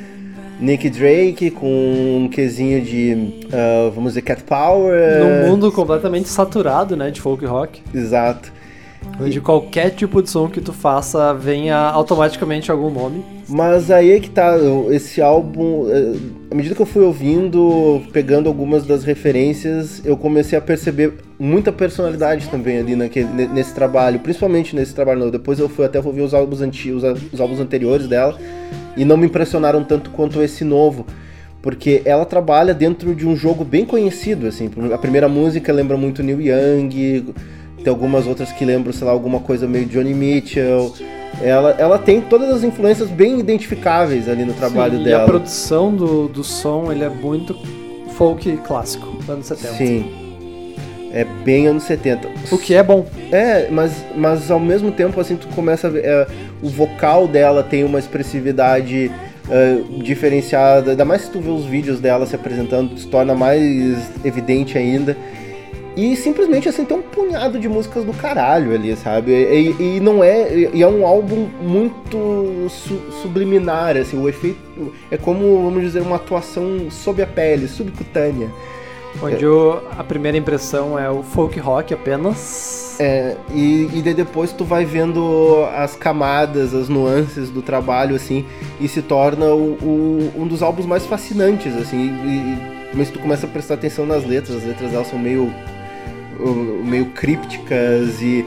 Nick Drake com um quesinho de, ah, vamos dizer, Cat Power. Num mundo completamente saturado, né, de folk rock. Exato. Onde qualquer tipo de som que tu faça venha automaticamente algum nome. Mas aí é que tá, esse álbum, eh, à medida que eu fui ouvindo, pegando algumas das referências, eu comecei a perceber muita personalidade também ali naquele, ne- nesse trabalho, principalmente nesse trabalho novo. Depois eu fui até ouvir os álbuns antigos, os álbuns anteriores dela, e não me impressionaram tanto quanto esse novo. Porque ela trabalha dentro de um jogo bem conhecido, assim. A primeira música lembra muito Neil Young, tem algumas outras que lembram, sei lá, alguma coisa meio Johnny Mitchell. Ela, ela tem todas as influências bem identificáveis ali no trabalho Sim, E dela. a produção do, do som, ele é muito folk clássico, anos 70. Sim. É bem anos 70. O que é bom. É, mas, mas ao mesmo tempo, assim, tu começa a ver. é, o vocal dela tem uma expressividade é, diferenciada. Ainda mais se tu vê os vídeos dela se apresentando, se torna mais evidente ainda. E simplesmente assim tem um punhado de músicas do caralho ali, sabe? E, e não é. E é um álbum muito su- subliminar, assim, o efeito. É como, vamos dizer, uma atuação sob a pele, subcutânea. Onde o- a primeira impressão é o folk rock apenas. É, e, e daí depois tu vai vendo as camadas, as nuances do trabalho, assim, e se torna o- o- um dos álbuns mais fascinantes, assim, e, mas tu começa a prestar atenção nas letras, as letras delas são meio, meio crípticas e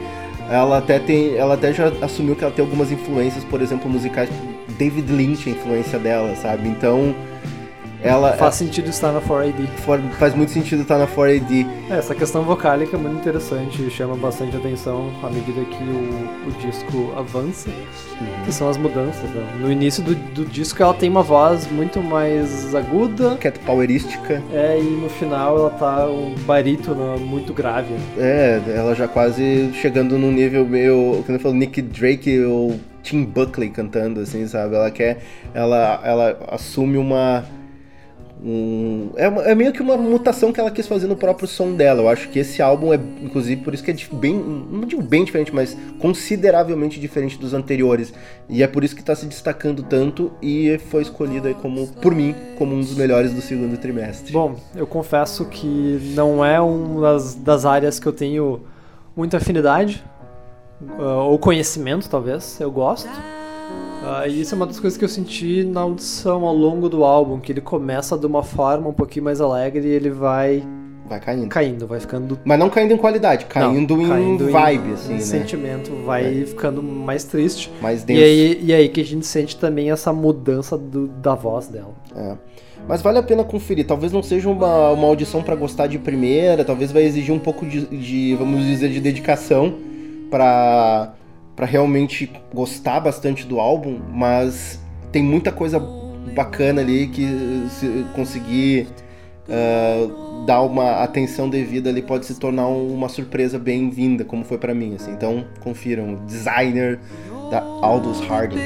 Ela até tem, ela até já assumiu que ela tem algumas influências, por exemplo, musicais, David Lynch, a influência dela, sabe? Então, ela Faz sentido estar na 4AD. for- faz muito sentido estar na 4AD. É, essa questão vocálica é muito interessante e chama bastante atenção à medida que o, o disco avança, que são as mudanças. né? No início do, do disco ela tem uma voz muito mais aguda, Cat Powerística. é, e no final ela tá um barítono muito grave. É, ela já quase chegando num nível meio, como eu falo, Nick Drake ou Tim Buckley cantando, assim, sabe? Ela quer, ela, ela assume uma, é, uma- é meio que uma mutação que ela quis fazer no próprio som dela. Eu acho que esse álbum é, inclusive, por isso que é bem, não digo bem diferente, mas consideravelmente diferente dos anteriores. E é por isso que tá se destacando tanto e foi escolhido aí como, por mim, como um dos melhores do segundo trimestre. Bom, eu confesso que não é uma das, das áreas que eu tenho muita afinidade, ah, ou conhecimento talvez, eu gosto. Ah, e isso é uma das coisas que eu senti na audição ao longo do álbum, que ele começa de uma forma um pouquinho mais alegre e ele vai Vai caindo. caindo, vai ficando Mas não caindo em qualidade, caindo, Não, em caindo vibe, em, assim, em né? sentimento, vai ficando mais triste. Mais E denso. aí, e aí que a gente sente também essa mudança do- da voz dela. É. Mas vale a pena conferir. Talvez não seja uma, uma audição pra gostar de primeira, talvez vai exigir um pouco de, de, vamos dizer, de dedicação pra para realmente gostar bastante do álbum, mas tem muita coisa bacana ali que se conseguir ah, dar uma atenção devida ali pode se tornar um- uma surpresa bem-vinda, como foi pra mim, assim. Então, confiram, Designer da Aldous Harding.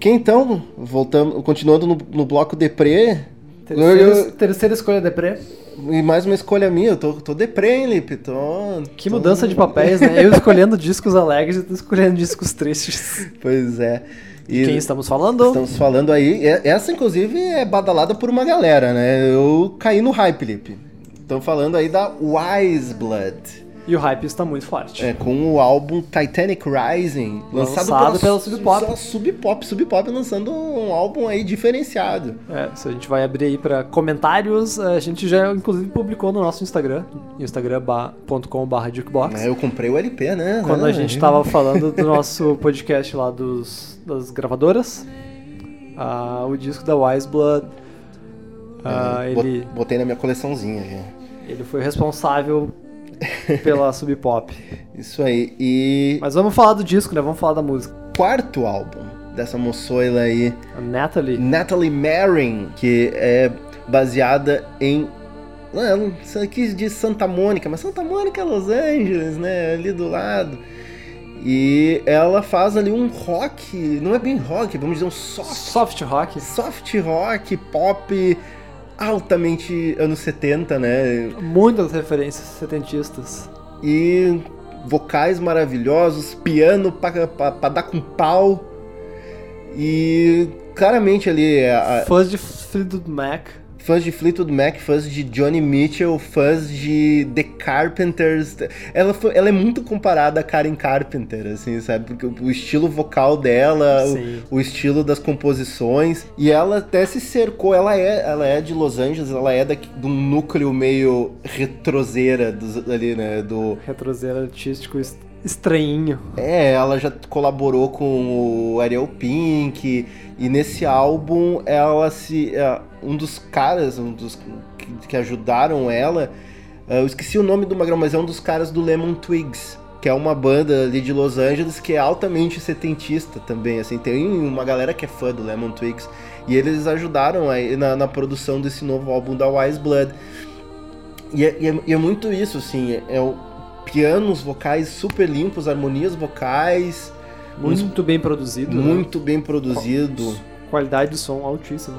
Ok, então, voltamos, continuando no, no bloco deprê, Terceira, Eu- terceira escolha deprê. e mais uma escolha minha, eu tô, tô deprê, hein, Lipe, tô... Que tô- mudança de papéis, né? Eu escolhendo discos alegres e tu escolhendo discos tristes. Pois é. E Quem estamos falando? estamos falando aí, essa inclusive é badalada por uma galera, né, eu caí no hype, Lipe. Estamos falando aí da Wise Blood, E o hype está muito forte. é, com o álbum Titanic Rising, lançado, Lançado pela Sub Pop. pela Sub Pop, Sub Pop lançando um álbum aí diferenciado. É, se a gente vai abrir aí pra comentários, a gente já inclusive publicou no nosso Instagram, instagram.com.br jukebox. Né, Eu comprei o LP, né? Quando a né? gente tava [LAUGHS] falando do nosso podcast lá dos, das gravadoras, ah, o disco da Wise Blood, ah, É, bot- ele, Botei na minha coleçãozinha, já. ele foi responsável [LAUGHS] pela Sub Pop. Isso aí. E Mas vamos falar do disco, né? Vamos falar da música. quarto álbum dessa moçoila aí, A Natalie, Natalie Marin, que é baseada em. Não sei aqui de Santa Mônica, mas Santa Mônica é Los Angeles, né? Ali do lado. E ela faz ali um rock, não é bem rock, vamos dizer um soft, soft rock, soft rock, pop altamente anos 70, né? muitas referências setentistas. E vocais maravilhosos, piano pra, pra, pra dar com pau. E claramente ali, a- a- Fãs de Fleetwood Mac, fãs de Fleetwood Mac, fãs de Johnny Mitchell, fãs de The Carpenters. Ela, foi- ela é muito comparada a Karen Carpenter, assim, sabe? Porque o, o estilo vocal dela, o, o estilo das composições. E ela até se cercou, ela é, ela é de Los Angeles, ela é daqui, de um núcleo meio retroseira dos, ali, né? Do, retrozeiro artístico est- estranhinho. É, ela já colaborou com o Ariel Pink e nesse álbum ela se um dos caras, um dos que, que ajudaram ela, é, eu esqueci o nome do magrão, mas é um dos caras do Lemon Twigs, que é uma banda ali de Los Angeles que é altamente setentista também, assim, tem uma galera que é fã do Lemon Twigs e eles ajudaram aí na, na produção desse novo álbum da Wise Blood. E é, e é- e é muito isso, assim, é, é o pianos vocais super limpos, harmonias vocais, Muito bem produzido. né? muito bem produzido. Qualidade de som altíssima.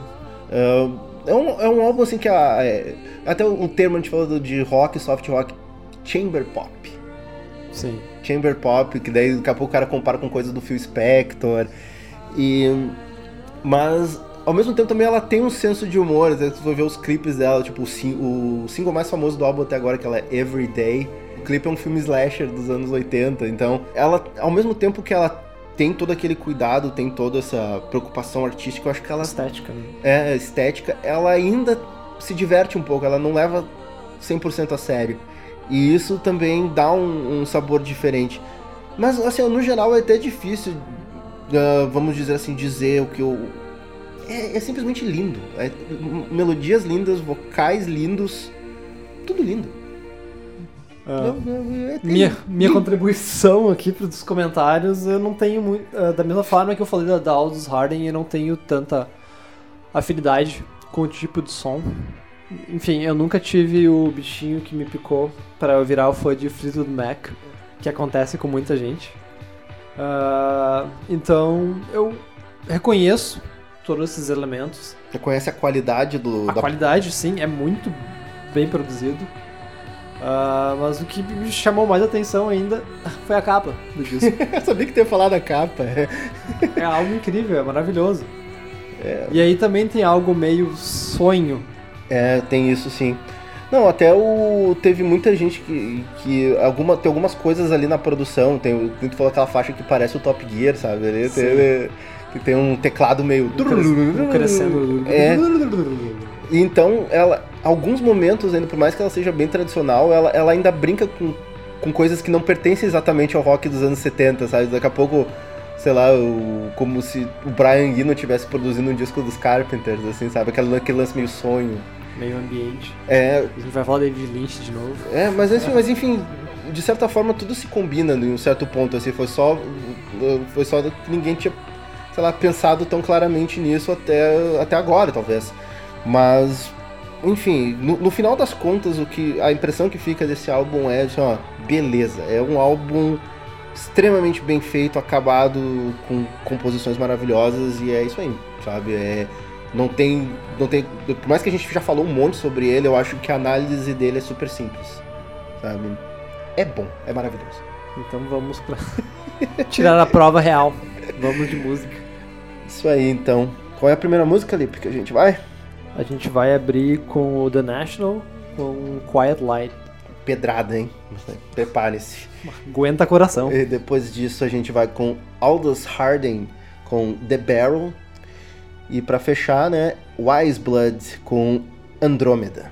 É, é um, é um álbum assim que a, é, até o termo a gente falou de rock, soft rock, chamber pop. Sim. Chamber pop, que daí daqui a pouco o cara compara com coisas do Phil Spector. E, mas ao mesmo tempo também ela tem um senso de humor. Você ver os clipes dela, tipo o, o single mais famoso do álbum até agora, que ela é Everyday. O clipe é um filme slasher dos anos 80, então ela, ao mesmo tempo que ela tem todo aquele cuidado, tem toda essa preocupação artística, eu acho que ela Estética, né? é estética, ela ainda se diverte um pouco, ela não leva 100% a sério. E isso também dá um, um sabor diferente. Mas, assim, no geral é até difícil, ah, vamos dizer assim, dizer o que eu. É, é simplesmente lindo. É, melodias lindas, vocais lindos, tudo lindo. Não, é- é Minha, minha contribuição aqui para os comentários, eu não tenho muito. ah, da mesma forma que eu falei da, Aldous Harden, eu não tenho tanta afinidade com o tipo de som. Enfim, eu nunca tive o bichinho que me picou para eu virar o fã de Fleetwood Mac, que acontece com muita gente. Ah, então, eu reconheço todos esses elementos. Reconhece a qualidade do. A da- qualidade, sim, é muito bem produzido. Ah, mas o que me chamou mais atenção ainda foi a capa do disco. [LAUGHS] Eu sabia que tu ia falar da capa. é algo incrível, é maravilhoso. E aí também tem algo meio sonho. É, tem isso sim. Não, até o. Teve muita gente que. que alguma, tem algumas coisas ali na produção. Tem, o- tu falou aquela faixa que parece o Top Gear, sabe? Ele tem, que tem um teclado meio. Um crescendo. É. [LAUGHS] E Então, ela. Alguns momentos, ainda por mais que ela seja bem tradicional, ela, ela ainda brinca com, com coisas que não pertencem exatamente ao rock dos anos 70, sabe? Daqui a pouco, sei lá, o, como se o Brian Eno estivesse produzindo um disco dos Carpenters, assim, sabe? Aquele, aquele lance meio sonho. Meio ambiente. É, A gente vai falar David Lynch de novo. é mas, assim, mas enfim, de certa forma tudo se combina em um certo ponto, assim, foi só. Foi só que ninguém tinha, sei lá, pensado tão claramente nisso até, até agora, talvez. Mas, enfim, no, no final das contas, o que. A impressão que fica desse álbum é assim, ó, beleza, é um álbum extremamente bem feito, acabado, com composições maravilhosas, e é isso aí, sabe? É, não tem, não tem. Por mais que a gente já falou um monte sobre ele, eu acho que a análise dele é super simples, sabe? É bom, é maravilhoso. Então vamos pra [LAUGHS] tirar a prova real. Vamos de música. Isso aí, então. Qual é a primeira música, Lipe, que a gente vai? A gente vai abrir com o The National, com Quiet Light. Pedrada, hein? Prepare-se. Aguenta coração. E depois disso a gente vai com Aldous Harding com The Barrel. E pra fechar, né, Wise Blood com Andrômeda.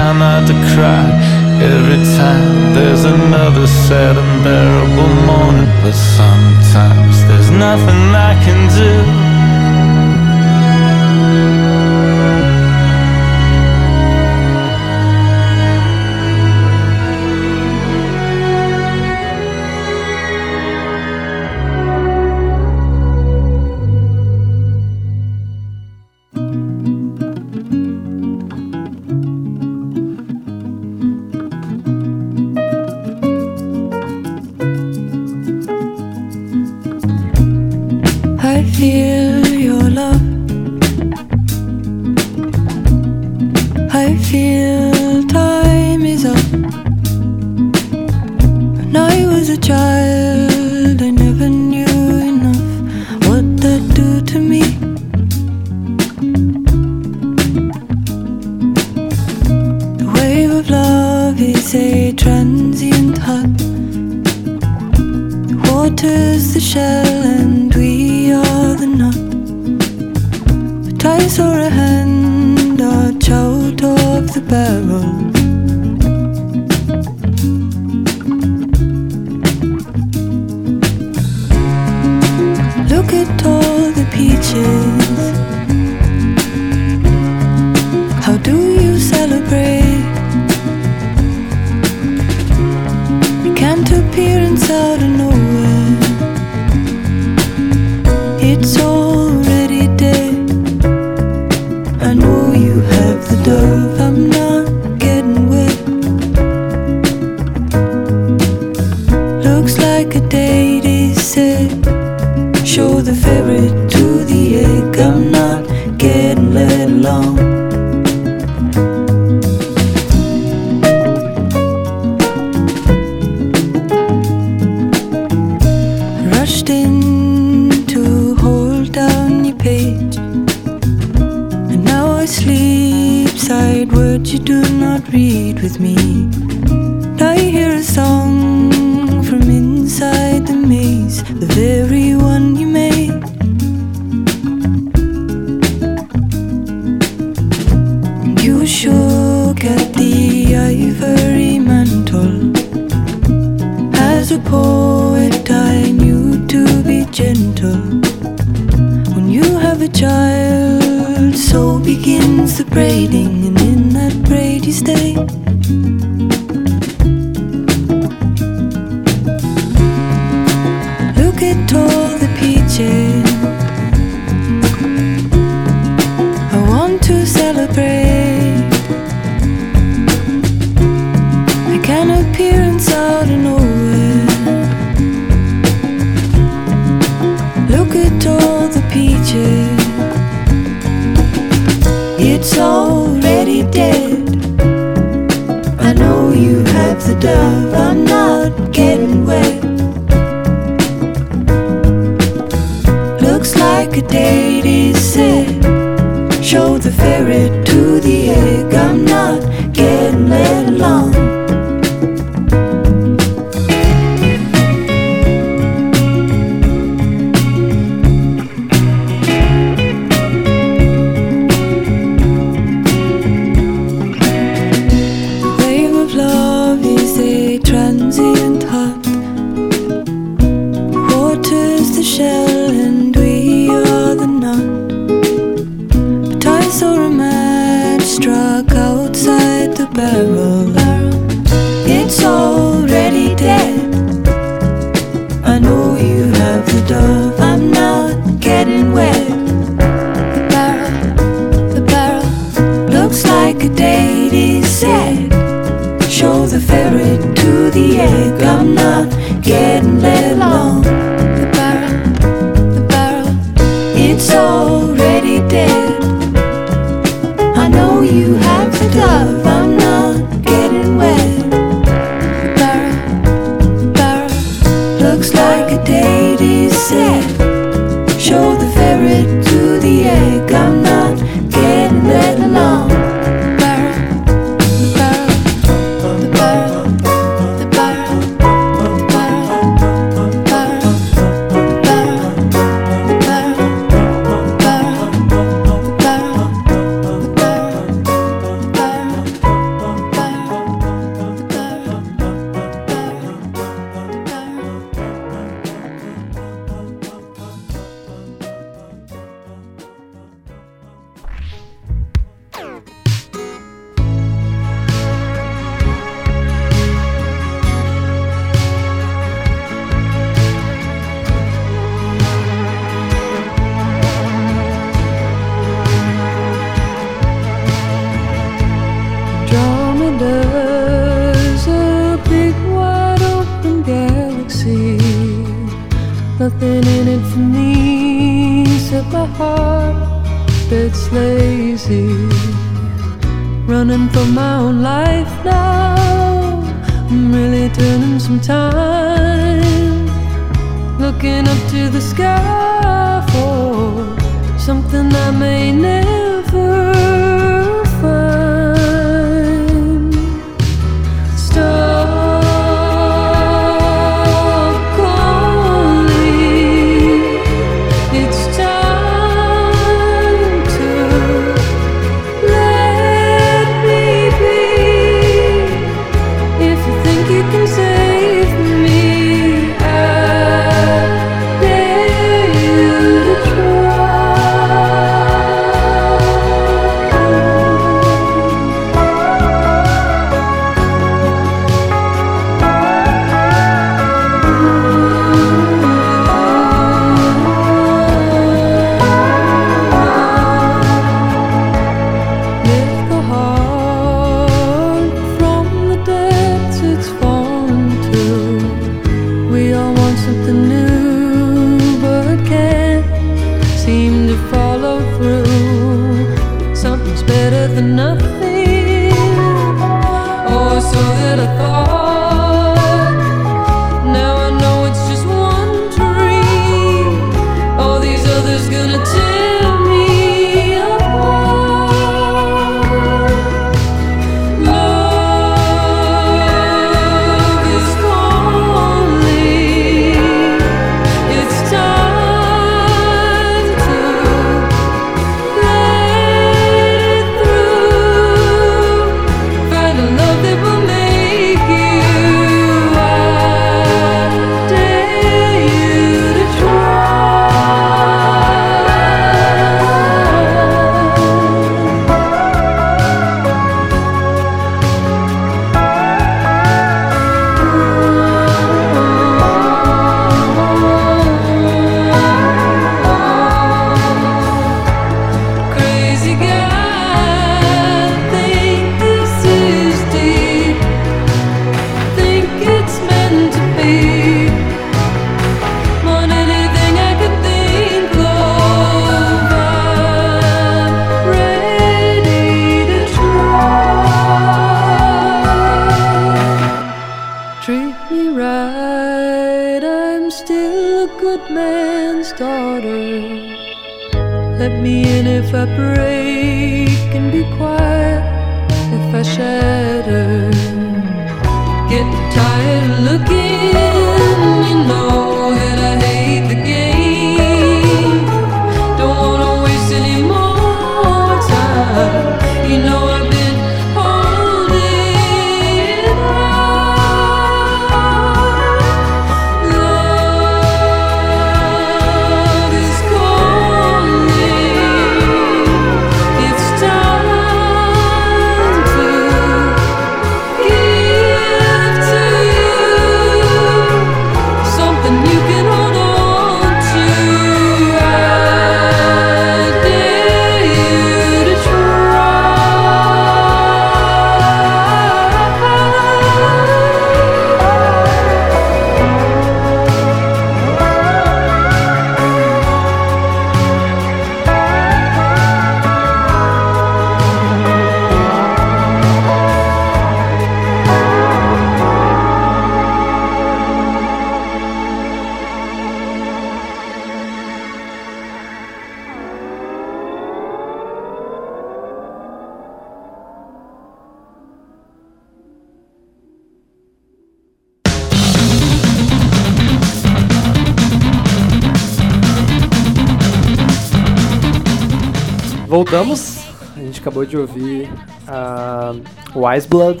Acabou de ouvir a Wise Blood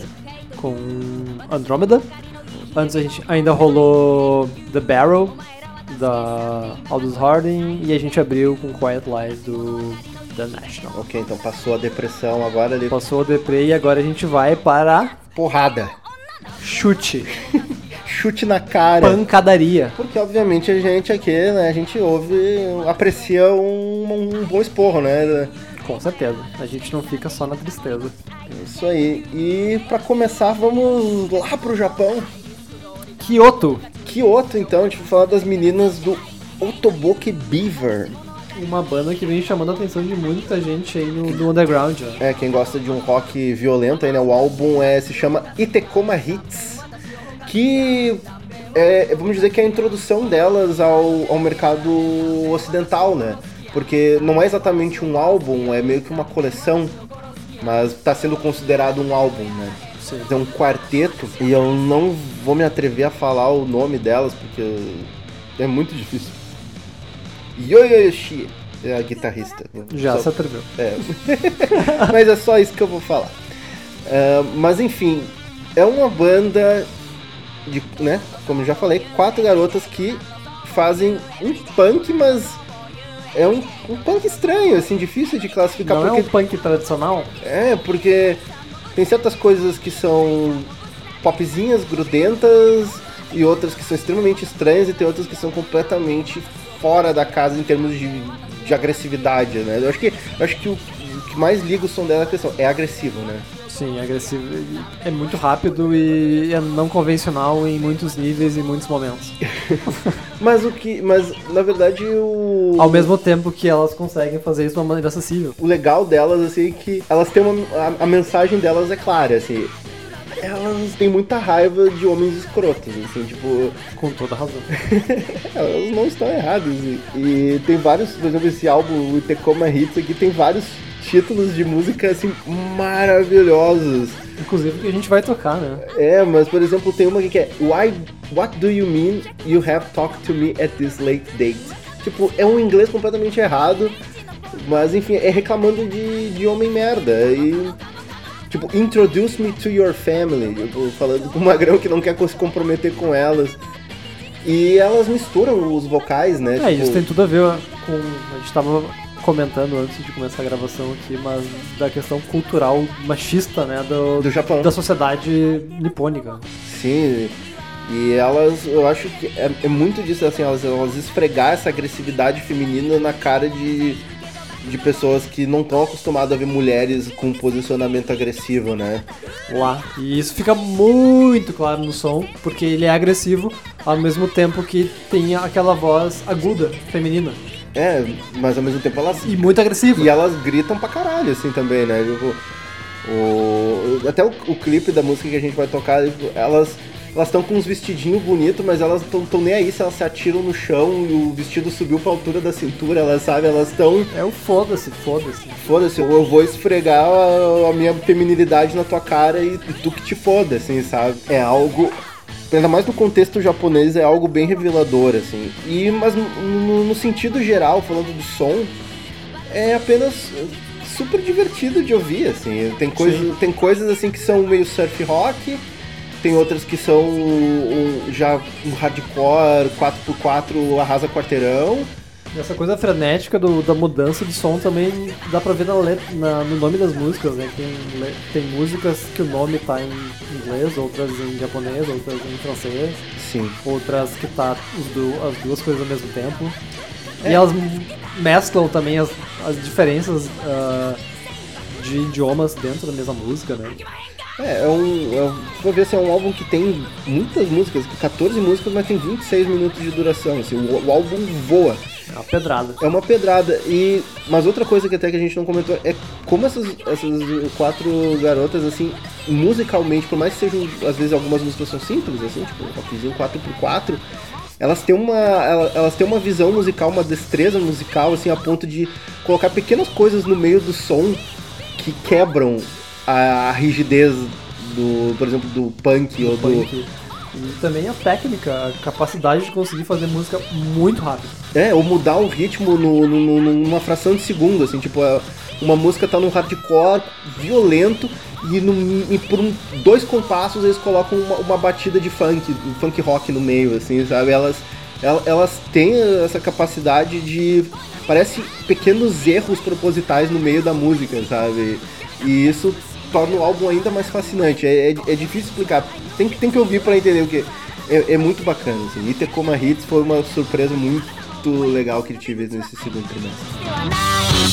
com Andromeda. Antes a gente ainda rolou The Barrel da Aldous Harding e a gente abriu com Quiet Lies do The National. Ok, então passou a depressão, agora ele. Passou o Depre e agora a gente vai para Porrada. chute, [LAUGHS] Chute na cara. pancadaria. Porque obviamente a gente aqui, né, a gente ouve, aprecia um, um bom esporro, né? Com certeza. A gente não fica só na tristeza. Isso aí. E pra começar, vamos lá pro Japão. Kyoto, Kyoto, então, a gente vai falar das meninas do Otoboke Beaver. uma banda que vem chamando a atenção de muita gente aí no, no underground. né? É, quem gosta de um rock violento aí, né? O álbum é, se chama Itekoma Hits, que é, vamos dizer que é a introdução delas ao, ao mercado ocidental, né? Porque não é exatamente um álbum, é meio que uma coleção, mas tá sendo considerado um álbum, né? Sim. É um quarteto e eu não vou me atrever a falar o nome delas porque é muito difícil. Yoyoyoshi é a guitarrista. Já Só- se atreveu. é. [LAUGHS] Mas é só isso que eu vou falar. Ah, mas enfim, é uma banda de, né, como eu já falei, quatro garotas que fazem um punk, mas é um, um punk estranho, assim, difícil de classificar Não é porque um punk tradicional? é, porque tem certas coisas que são popzinhas, grudentas, e outras que são extremamente estranhas, e tem outras que são completamente fora da casa em termos de, de agressividade, né? Eu acho que, eu acho que o, o que mais liga o som dela é a questão, é agressivo, né? Sim, é agressivo. É muito rápido e é não convencional em muitos níveis e muitos momentos. [LAUGHS] Mas o que. Mas na verdade o. Ao mesmo tempo que elas conseguem fazer isso de uma maneira acessível. O legal delas, assim, é que elas têm uma. A, a mensagem delas é clara, assim. Elas têm muita raiva de homens escrotos, assim, tipo. Com toda razão. [LAUGHS] Elas não estão erradas. E, e tem vários, por exemplo, esse álbum, o Tecoma Hits aqui, tem vários títulos de música, assim, maravilhosos. Inclusive que a gente vai tocar, né? É, mas, por exemplo, tem uma que é Why, What do you mean you have talked to me at this late date? Tipo, é um inglês completamente errado, mas, enfim, é reclamando de, de homem merda. E... Tipo, introduce me to your family. Tipo, falando com o Magrão que não quer se comprometer com elas. E elas misturam os vocais, né? É, tipo, isso tem tudo a ver com. A gente tava comentando antes de começar a gravação aqui, mas da questão cultural machista, né? Do, Do Japão. Da sociedade nipônica. Sim. E elas, eu acho que é, é muito disso, assim, elas, elas esfregar essa agressividade feminina na cara de, de pessoas que não estão acostumadas a ver mulheres com posicionamento agressivo, né? Lá. E isso fica muito claro no som, porque ele é agressivo, ao mesmo tempo que tem aquela voz aguda, feminina. É, mas ao mesmo tempo elas. E muito agressiva. E elas gritam pra caralho, assim, também, né? Tipo, o, até o, o clipe da música que a gente vai tocar, tipo, elas. Elas estão com uns vestidinhos bonitos, mas elas estão nem aí se elas se atiram no chão e o vestido subiu pra altura da cintura, elas sabem, elas estão É o foda-se, foda-se. Foda-se, eu vou esfregar a, a minha feminilidade na tua cara e, e tu que te foda, assim, sabe? É algo. Ainda mais no contexto japonês, é algo bem revelador, assim. E, mas no, no- sentido geral, falando do som, é apenas super divertido de ouvir, assim. Tem, coisa, tem coisas assim que são meio surf rock, tem outras que são um- já um hardcore, 4x4 arrasa quarteirão. Essa coisa frenética do- da mudança de som também dá pra ver na letra, na- no nome das músicas, né? Tem, tem músicas que o nome tá em inglês, outras em japonês, outras em francês, Sim. outras que tá os du- as duas coisas ao mesmo tempo. E elas mesclam também as, as diferenças ah, de idiomas dentro da mesma música, né? É, é um. É, um- vai ver assim, é um álbum que tem muitas músicas, 14 músicas, mas tem 26 minutos de duração. Assim, o, o álbum voa. É uma pedrada. É uma pedrada. E. Mas outra coisa que até que a gente não comentou é como essas, essas quatro garotas, assim, musicalmente, por mais que sejam, às vezes, algumas músicas são simples, assim, tipo, rockzinho 4x4, elas têm uma. ela- Elas têm uma visão musical, uma destreza musical, assim, a ponto de colocar pequenas coisas no meio do som que quebram a, rigidez do, por exemplo, do punk ou do. Punk. E também a técnica, a capacidade de conseguir fazer música muito rápido. É, ou mudar o ritmo no, no- no- numa fração de segundo, assim, tipo, uma música tá num hardcore violento e, num- e por um- dois compassos eles colocam uma, uma batida de funk, funk rock no meio, assim, sabe? Elas, el- elas têm essa capacidade de. Parece pequenos erros propositais no meio da música, sabe? E isso torna o álbum ainda mais fascinante. É, é- é difícil explicar. Tem que, tem que ouvir pra entender o que. É, é muito bacana, assim. E Tecoma Hits foi uma surpresa muito legal que tive nesse segundo trimestre.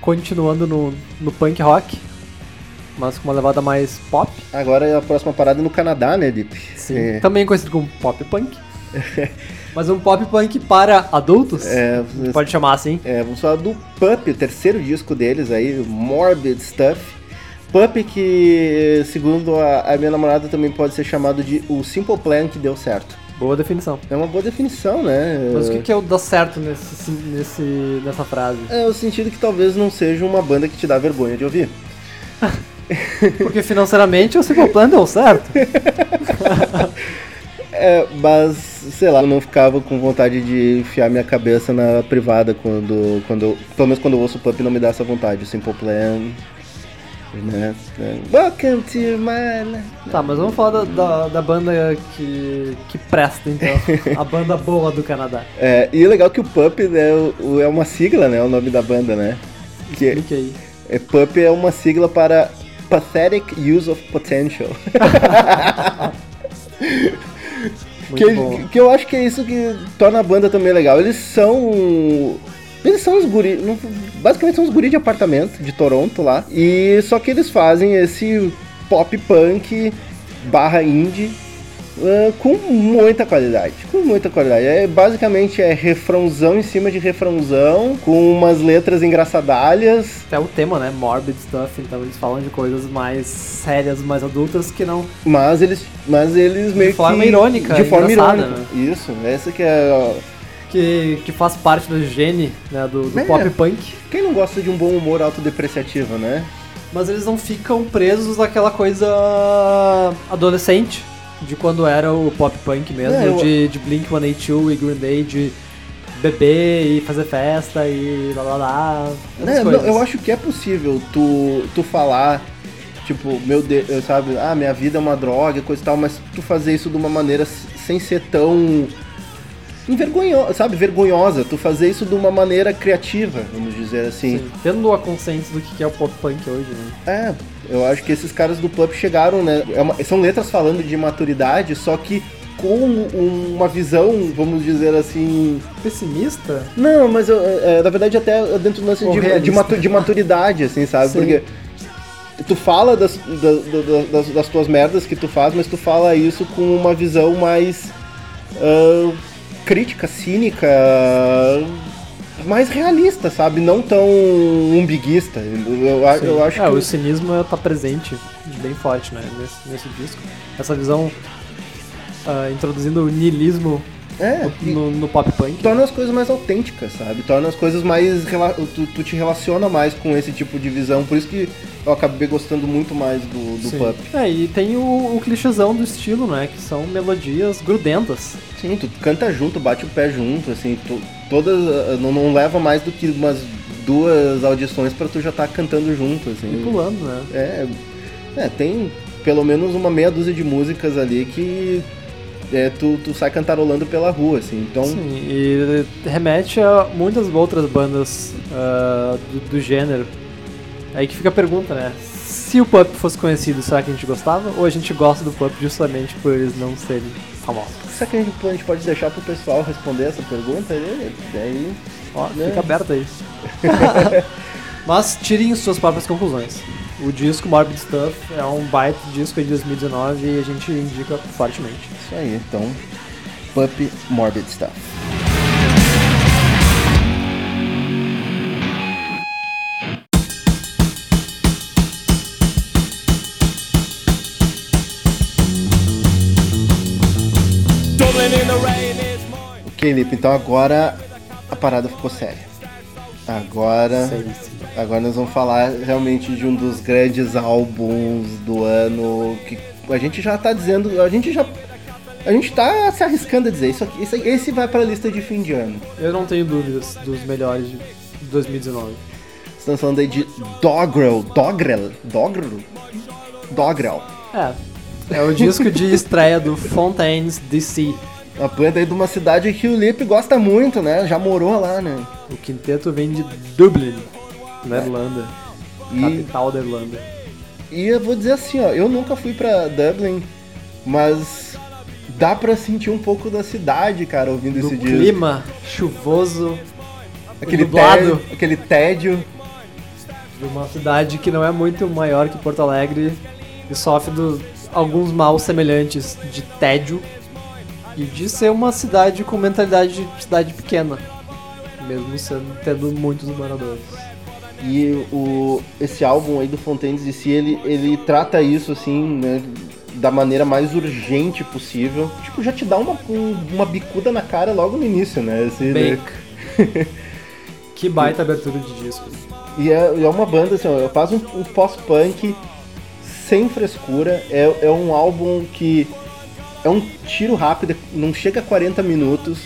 Continuando no, no punk rock, mas com uma levada mais pop. Agora a próxima parada é no Canadá, né, Deep? Sim. É, Também conhecido como pop punk. [LAUGHS] mas um pop punk para adultos. é, Pode chamar assim. é, vamos falar do Pup, o terceiro disco deles aí, Morbid Stuff. Pup que, segundo a, a minha namorada, também pode ser chamado de o Simple Plan que deu certo. Boa definição. É uma boa definição, né? Mas o que, que é o dar certo nesse, nesse, nessa frase? É o sentido que talvez não seja uma banda que te dá vergonha de ouvir. [LAUGHS] Porque financeiramente o Simple Plan deu certo. [LAUGHS] É, mas, sei lá, eu não ficava com vontade de enfiar minha cabeça na privada quando, quando pelo menos quando eu ouço o Pup não me dá essa vontade. O Simple Plan, né? É, Welcome to my. Tá, mas vamos falar da, da, da banda que, que presta, então. [LAUGHS] A banda boa do Canadá. É, e o legal é que o Pup né, o- é uma sigla, né? O nome da banda, né? Que Explique aí. é, Pup é uma sigla para Pathetic Use of Potential. [LAUGHS] Que, que eu acho que é isso que torna a banda também legal. Eles são. Eles são os guri. não- Basicamente são os guri de apartamento de Toronto lá. E só que eles fazem esse pop punk barra indie ah, com muita qualidade. Com muita qualidade. É, basicamente é refrãozão em cima de refrãozão, com umas letras engraçadalhas. Até o tema, né? Morbid stuff, então eles falam de coisas mais sérias, mais adultas que não. Mas eles, mas eles meio forma que. irônica, De forma irônica. Isso, essa que é. Que, que faz parte do gene né, do, do É. pop punk. Quem não gosta de um bom humor autodepreciativo, né? Mas eles não ficam presos naquela coisa adolescente de quando era o pop punk mesmo, É, eu- de, de Blink 182 e Green Day, de beber e fazer festa e lá lá lá. É, não, coisas. eu acho que é possível tu, tu falar, tipo, meu Deus, sabe, ah, minha vida é uma droga, coisa e tal, mas tu fazer isso de uma maneira sem ser tão envergonhosa, sabe, vergonhosa, tu fazer isso de uma maneira criativa, vamos dizer assim. Sim, tendo a consciência do que é o pop punk hoje, né? É, eu acho que esses caras do Pup chegaram, né, é uma- são letras falando de maturidade, só que com um- uma visão, vamos dizer assim, Pessimista? Não, mas eu, é, na verdade até dentro do lance de, de, de maturidade, assim, sabe? Sim. Porque tu fala das, da- da- das, das tuas merdas que tu faz, mas tu fala isso com uma visão mais ah, crítica, cínica, mais realista, sabe? Não tão umbiguista. Eu, eu, a- Sim. eu acho é, que... o cinismo tá presente bem forte, né, nesse, nesse disco. Essa visão ah, introduzindo o niilismo É, no, e no- pop punk. torna as coisas mais autênticas, sabe? Torna as coisas mais... Tu, tu te relaciona mais com esse tipo de visão, por isso que eu acabei gostando muito mais do, do Sim. Pup. É, e tem o, o clichêzão do estilo, né? Que são melodias grudentas. Sim, tu canta junto, bate o pé junto, assim, tu, todas. ah, Não, não leva mais do que umas duas audições pra tu já tá cantando junto, E assim. pulando, né? É, é, tem pelo menos uma meia dúzia de músicas ali que é, tu, tu sai cantarolando pela rua, assim. Então, Sim, e remete a muitas outras bandas ah, do, do gênero. Aí que fica a pergunta, né? Se o Pup fosse conhecido, será que a gente gostava? Ou a gente gosta do Pup justamente por eles não serem famosos? será que a gente, a gente pode deixar pro pessoal responder essa pergunta? aí? Daí, Ó, Né? fica aberto aí. [LAUGHS] [LAUGHS] Mas tirem suas próprias conclusões. O disco Morbid Stuff é um baita disco de 2019 e a gente indica fortemente. isso aí, então. Puppy Morbid Stuff. Ok, Lipe, então agora a parada ficou séria. Agora, agora nós vamos falar realmente de um dos grandes álbuns do ano que a gente já tá dizendo, a gente já a gente tá se arriscando a dizer isso aqui, esse, esse vai pra lista de fim de ano. Eu não tenho dúvidas dos melhores de 2019. Estamos falando aí de Dogrel, Dogrel, Dogrel, Dogrel. É. É o disco de estreia do Fontaines DC. Uma banda aí de uma cidade que o Lipe gosta muito, né? Já morou lá, né? O quinteto vem de Dublin, na Irlanda. E, Capital da Irlanda. e eu vou dizer assim, ó, eu nunca fui pra Dublin, mas dá pra sentir um pouco da cidade, cara, ouvindo Do esse disco. clima chuvoso, Aquele nublado. tédio, aquele tédio. de uma cidade que não é muito maior que Porto Alegre e sofre do, alguns maus semelhantes de tédio e de ser uma cidade com mentalidade de cidade pequena, mesmo sendo, tendo muitos moradores. E o, esse álbum aí do Fontaines DC, ele, ele trata isso assim, né, da maneira mais urgente possível. Tipo, já te dá uma, um- uma bicuda na cara logo no início, né? Esse, né? Bake. [LAUGHS] que baita abertura de disco. E é, é uma banda, assim, ó, faz um, um pós-punk sem frescura. É, é um álbum que é um tiro rápido, não chega a 40 minutos,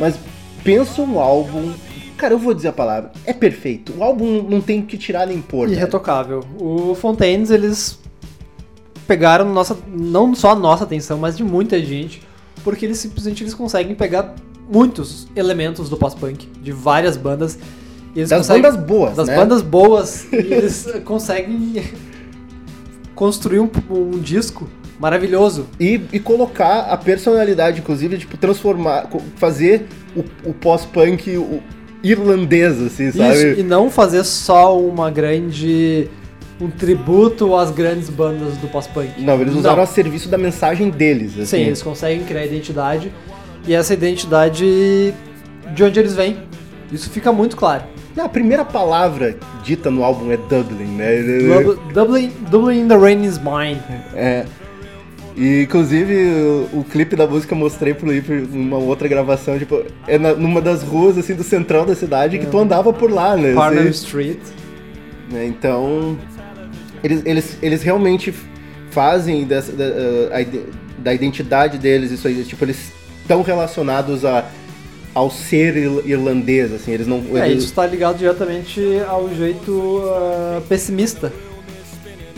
mas pensa um álbum. Cara, eu vou dizer a palavra, é perfeito. O álbum não tem que tirar nem pôr. velho. Irretocável. O Fontaines, eles pegaram nossa, não só a nossa atenção, mas de muita gente, porque eles simplesmente eles conseguem pegar muitos elementos do pós-punk, de várias bandas. E eles Das conseguem- bandas boas, das né? bandas boas, e [LAUGHS] eles conseguem construir um, um disco maravilhoso. E, e colocar a personalidade, inclusive, tipo, transformar, fazer o, o pós-punk irlandês, assim, sabe? Isso, e não fazer só uma grande. um tributo às grandes bandas do pós-punk. Não, eles usaram a serviço da mensagem deles, assim. Sim, eles conseguem criar identidade e essa identidade de onde eles vêm. Isso fica muito claro. Não, A primeira palavra dita no álbum é Dublin, né? Dub- Dublin, Dublin in the Rain is Mine. É. E inclusive o, o clipe da música eu mostrei pro Lipe numa outra gravação, tipo, é na- numa das ruas assim do central da cidade que tu andava por lá, né? Street. né? Então, eles, eles, eles realmente fazem dessa, da, da identidade deles isso aí, tipo, eles estão relacionados a, ao ser ir- irlandês, assim, eles não... É, eles- isso está ligado diretamente ao jeito ah, pessimista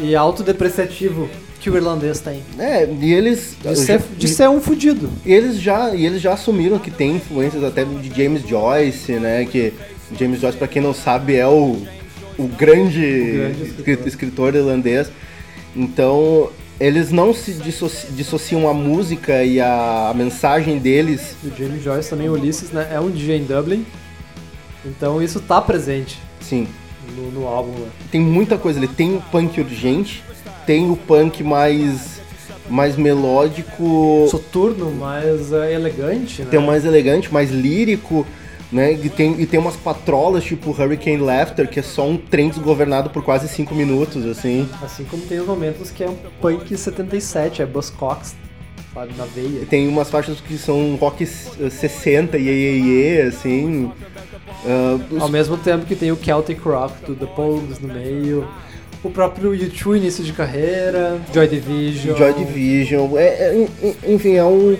e autodepreciativo que o irlandês tem. É, e eles... De ser, de ser um fudido. E eles já, e eles já assumiram que tem influências até de James Joyce, né? Que James Joyce, pra quem não sabe, é o, o grande, grande escri- escritor. escritor irlandês. Então, eles não se dissoci- dissociam a música e a, a mensagem deles. O James Joyce também, Ulisses, né? É um DJ em Dublin. Então isso tá presente Sim, no, no álbum, né? tem muita coisa. Ele tem o punk urgente, tem o punk mais, mais melódico. Soturno, mas é, elegante, né? tem um mais elegante, mais lírico, né? E tem, e tem umas patrolas tipo Hurricane Laughter, que é só um trem desgovernado por quase cinco minutos, assim. Assim como tem os momentos que é um punk 77, é Buzzcocks, sabe, na veia. E tem umas faixas que são rock s- 60, iê, iê, iê, assim. Ah, os- Ao mesmo tempo que tem o Celtic Rock do The Pogues no meio, o próprio U2 início de carreira, Joy Division. Joy Division, é, é, en- enfim, é um,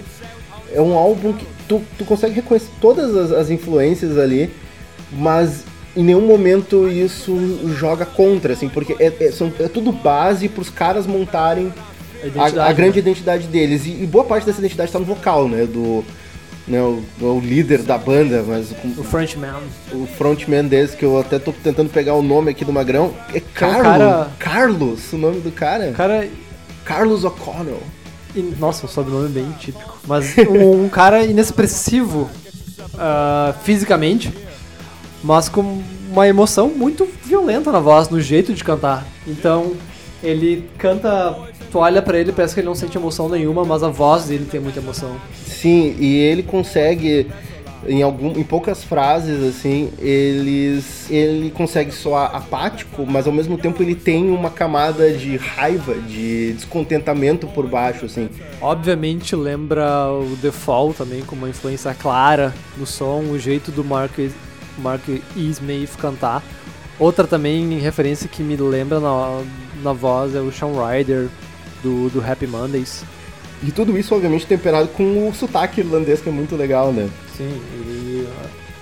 é um álbum que tu, tu consegue reconhecer todas as, as influências ali, mas em nenhum momento isso joga contra, assim, porque é, é, são, é tudo base pros caras montarem A a, a grande né? identidade deles. E, e boa parte dessa identidade tá no vocal, né? Do. Né, o, o líder da banda, mas O Frenchman. o frontman deles, que eu até tô tentando pegar o nome aqui do Magrão, é é Carlos. cara- Carlos, o nome do cara. O cara. Carlos O'Connell. e- Nossa, um sobrenome bem típico. Mas um, um cara inexpressivo ah, fisicamente, mas com uma emoção muito violenta na voz, no jeito de cantar. Então, ele canta. Tu olha pra ele, parece que ele não sente emoção nenhuma, mas a voz dele tem muita emoção. Sim, e ele consegue em algum, em poucas frases assim, eles ele consegue soar apático, mas ao mesmo tempo ele tem uma camada de raiva, de descontentamento por baixo assim. Obviamente lembra o The Fall também, com uma influência clara no som, o jeito do Mark Mark E. Cantar. Outra também referência que me lembra na, na voz é o Shawn Ryder do, do Happy Mondays. E tudo isso, obviamente, temperado com o sotaque irlandês, que é muito legal, né? Sim, e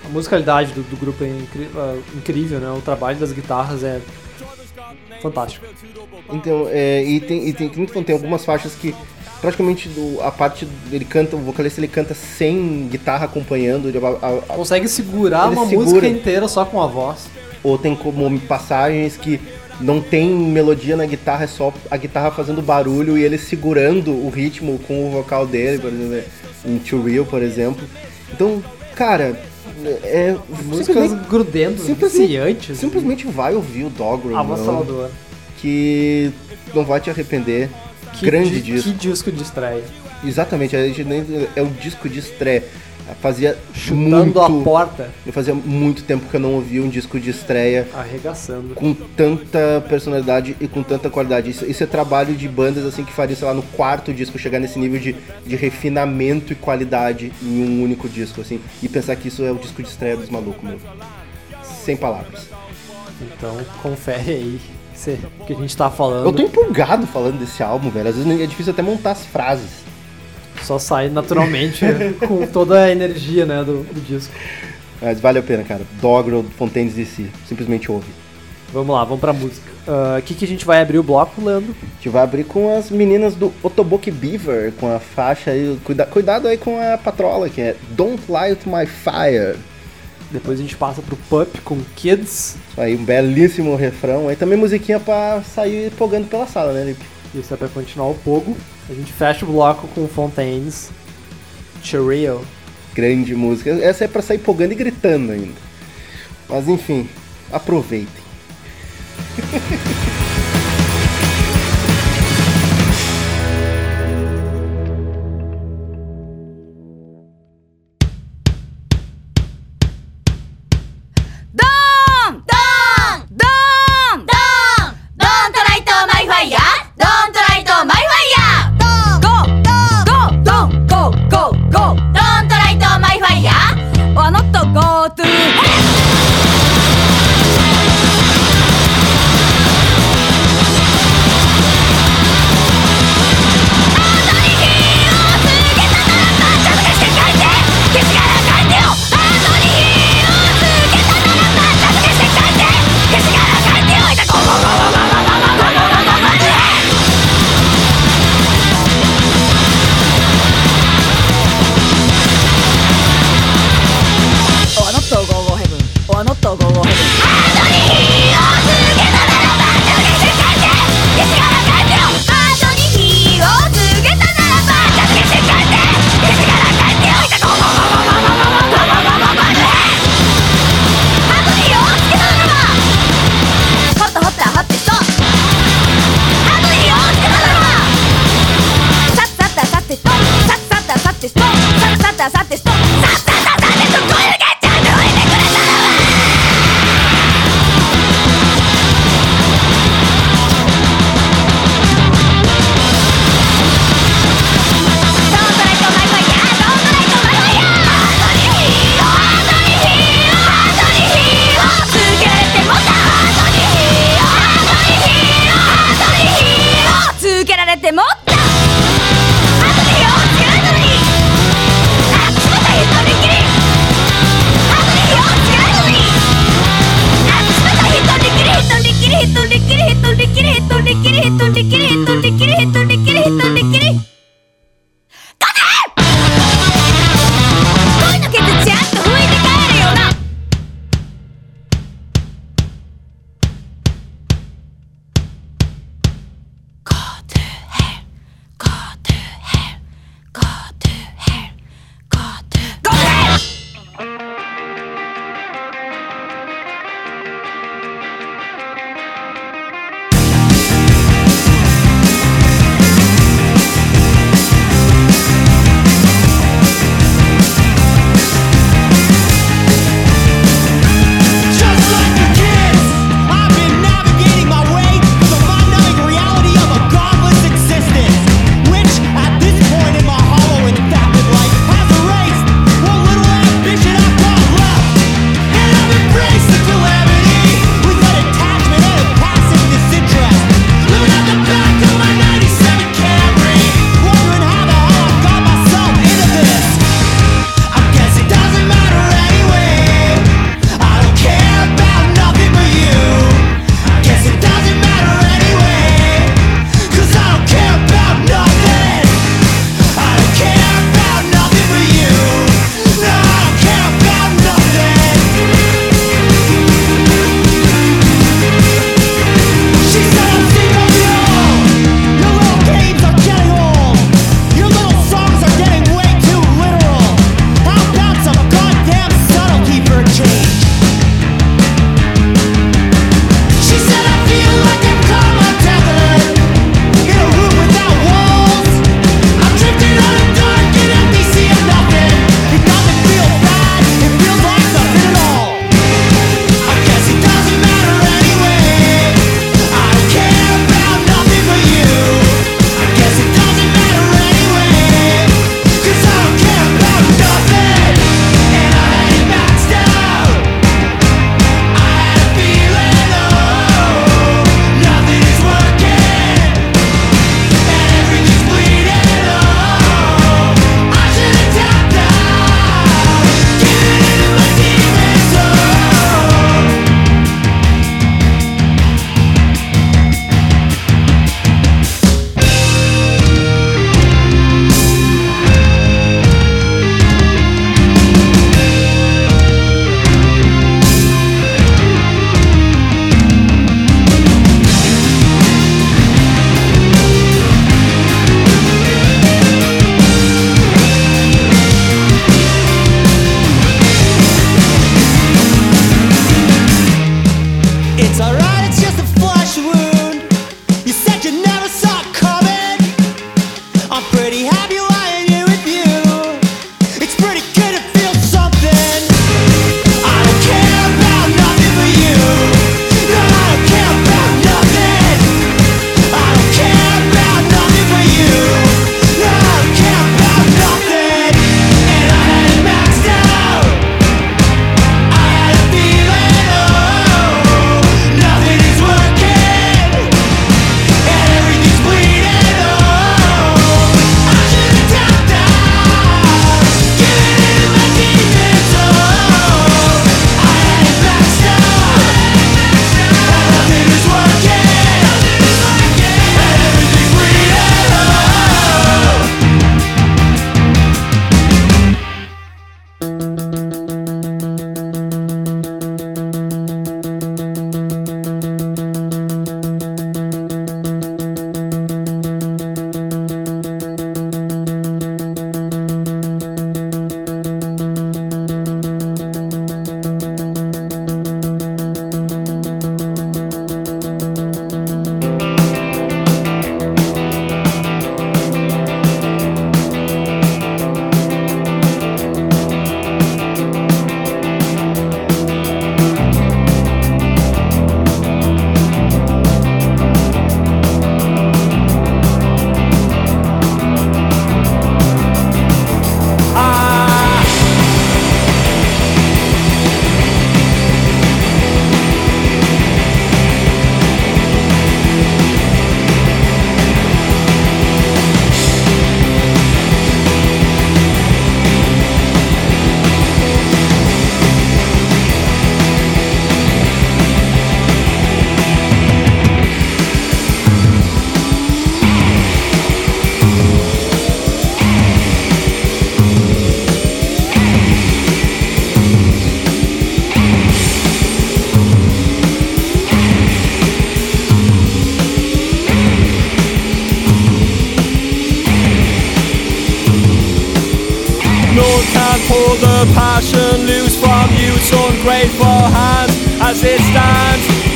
a, musicalidade do, do grupo é incri- ah, incrível, né? O trabalho das guitarras é fantástico. Então, é, e tem, e tem, falou, tem algumas faixas que praticamente do- a parte ele canta, o vocalista ele canta sem guitarra acompanhando, a- a- a- Consegue segurar uma segura. música inteira só com a voz. ou tem como passagens que não tem melodia na guitarra, é só a guitarra fazendo barulho e ele segurando o ritmo com o vocal dele, por exemplo, em Too Real, por exemplo. Então, cara, é Músicas simplesmente, grudentas, simplesmente- simplesmente vai ouvir o mano, avassalador. que não vai te arrepender. Que Grande di- disco. Que disco de estreia. Exatamente, a gente nem, é um disco de estreia. Fazia Chutando muito, a porta, eu fazia muito tempo que eu não ouvia um disco de estreia arregaçando. com tanta personalidade e com tanta qualidade. Isso, isso é trabalho de bandas assim que faria, sei lá, no quarto disco chegar nesse nível de, de refinamento e qualidade em um único disco, assim. E pensar que isso é o disco de estreia dos malucos, meu. Sem palavras. Então, confere aí o que a gente tá falando. Eu tô empolgado falando desse álbum, velho. Às vezes é difícil até montar as frases. Só sai naturalmente [LAUGHS] com toda a energia né, do, do disco. Mas vale a pena, cara. Doggerel, Fontaines DC. Simplesmente ouve. Vamos lá, vamos pra música. Ah, O que, que a gente vai abrir o bloco, Leandro? A gente vai abrir com as meninas do Otoboke Beaver, com a faixa aí. Cuida, cuidado aí com a patrola, que é Don't Light My Fire. Depois a gente passa pro Pup com Kids. Isso aí, um belíssimo refrão. Aí também musiquinha pra sair pogando pela sala, né, Lipe? Isso é pra continuar o Pogo. A gente fecha o bloco com Fontaines. Cheerio. Grande música. Essa é pra sair pogando e gritando ainda. Mas enfim, aproveitem. [LAUGHS]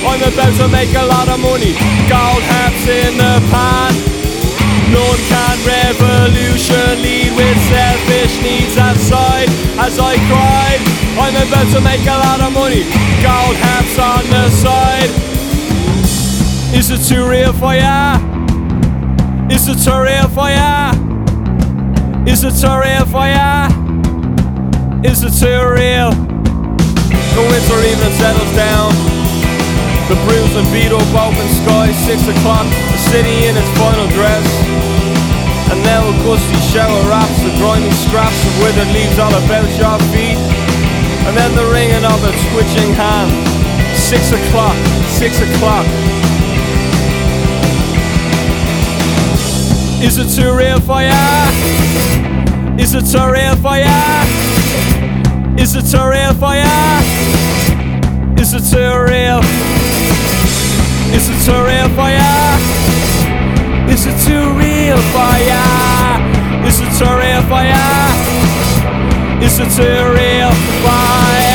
I'm about to make a lot of money, gold hats in the pan. None can revolution lead with selfish needs outside. as I cried. I'm about to make a lot of money, gold hats on the side. Is it too real for ya? Is it too real for ya? Is it too real for ya? Is it too real? The winter evening settles down. The bruised and beat up open sky, six o'clock, the city in its final dress. And now a gusty shower wraps the grimy scraps of withered leaves all about your feet. And then the ringing of a twitching hand. Six o'clock, six o'clock. Is it too real for ya? Is it too real for ya? Is it too real for ya? Is it too real? Is it too real for ya? Is it too real for ya? Is it too real for ya? Is it too real for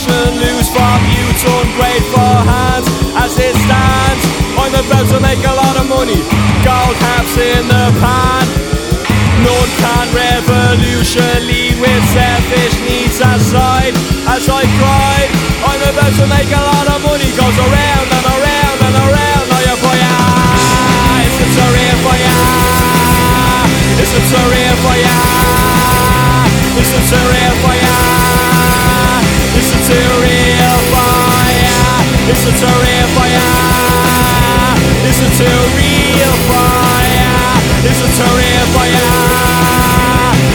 passion loose from you, it's ungrateful hands as it stands. I'm about to make a lot of money, gold caps in the pan. None can revolution lead with selfish needs aside as I cried. I'm about to make a lot of money, goes around and around and around. Oh yeah, boy, ah, it's a surreal for ya. It's a surreal for ya. It's a surreal for ya. Listen to real fire. Listen to real fire. Listen to real fire.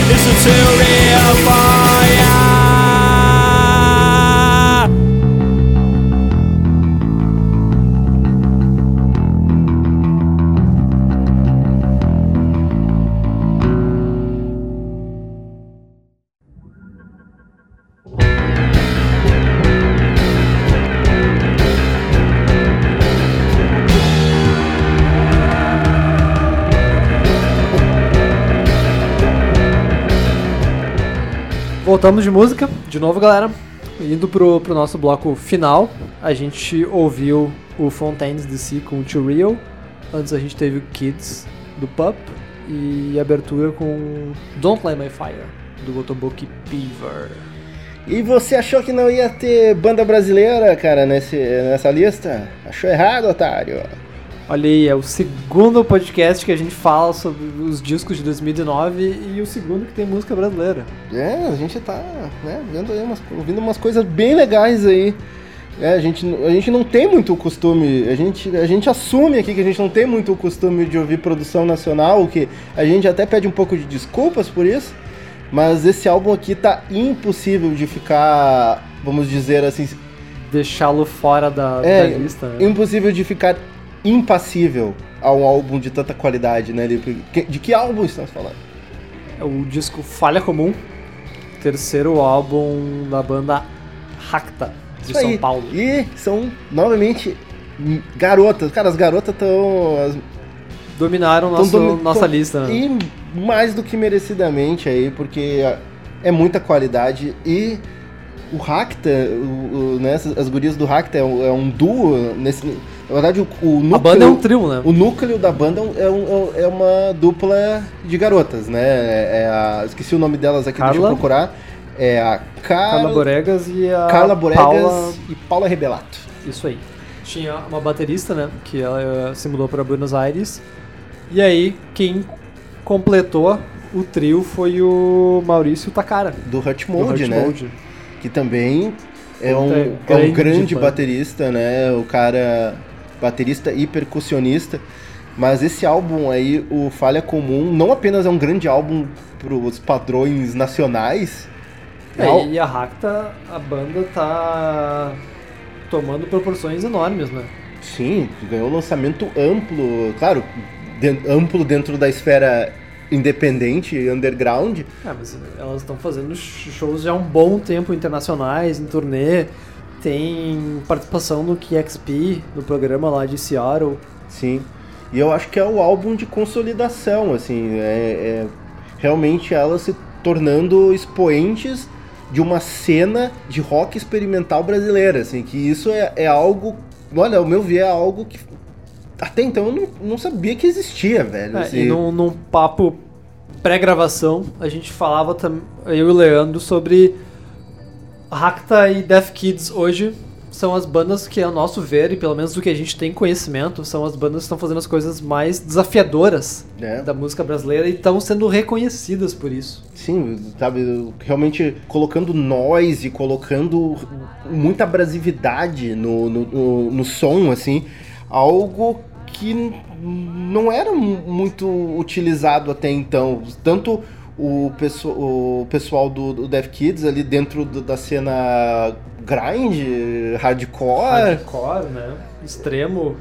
Listen to real fire. Voltamos de música, de novo, galera. Indo pro, pro nosso bloco final, a gente ouviu o Fontaines DC com o Too Real. Antes a gente teve o Kids do Pup e abertura com Don't Light My Fire do Otoboki Beaver. E você achou que não ia ter banda brasileira, cara, nesse, nessa lista? Achou errado, otário. Olha aí, é o segundo podcast que a gente fala sobre os discos de 2009 e o segundo que tem música brasileira. É, a gente tá né, vendo aí umas, ouvindo umas coisas bem legais aí. É, a, gente, a gente não tem muito o costume, a gente, a gente assume aqui que a gente não tem muito o costume de ouvir produção nacional, o que a gente até pede um pouco de desculpas por isso, mas esse álbum aqui tá impossível de ficar, vamos dizer assim, Deixá-lo fora da, É, da lista. né? impossível de ficar impassível a um álbum de tanta qualidade, né? Lipe? De que álbum estamos falando? É o disco Falha Comum, terceiro álbum da banda Racta, de Isso São aí. Paulo. E são novamente garotas. Cara, as garotas estão. Dominaram nosso, nossa lista, né? E mais do que merecidamente aí, porque é muita qualidade e o Racta, o, o, né, as gurias do Racta é um, é um duo. Nesse, na verdade, o, o núcleo. A banda é um trio, né? O núcleo da banda é, um- é uma dupla de garotas, né? É, é a, esqueci o nome delas aqui, deixa Carla. eu procurar. É a Car... Carla Boregas e a Carla Boregas Paula... e Paula Rebelato. Isso aí. Tinha uma baterista, né? Que ela eh, se mudou para Buenos Aires. E aí, quem completou o trio foi o Maurício Takara. Do Hut do Mode, Hurt né? Mode. Que também é um, Puta, é um grande grande baterista, né? O cara baterista e percussionista. Mas esse álbum aí, o Falha Comum, não apenas é um grande álbum pros padrões nacionais. É, al- e a Racta, a banda tá tomando proporções enormes, né? Sim, ganhou um lançamento amplo, claro, den- amplo dentro da esfera independente, underground. É, mas elas estão fazendo sh- shows já há um bom tempo internacionais, em turnê. Tem participação no KXP, no programa lá de Seattle. Sim. E eu acho que é o álbum de consolidação, assim, é, é realmente elas se tornando expoentes de uma cena de rock experimental brasileira, assim, que isso é, é algo, olha, ao meu ver, é algo que até então eu não, não sabia que existia, velho. É, assim. e num, num papo pré-gravação, a gente falava, eu e o Leandro, sobre Racta e Death Kids hoje são as bandas que, ao nosso ver, e pelo menos do que a gente tem conhecimento, são as bandas que estão fazendo as coisas mais desafiadoras É. da música brasileira e estão sendo reconhecidas por isso. Sim, sabe, realmente colocando noise, colocando muita abrasividade no, no, no, no som, assim, algo que não era mu- muito utilizado até então. Tanto o, pesso o pessoal do, do Death Kids ali dentro do- da cena grind, hardcore, Hardcore, né? Extremo.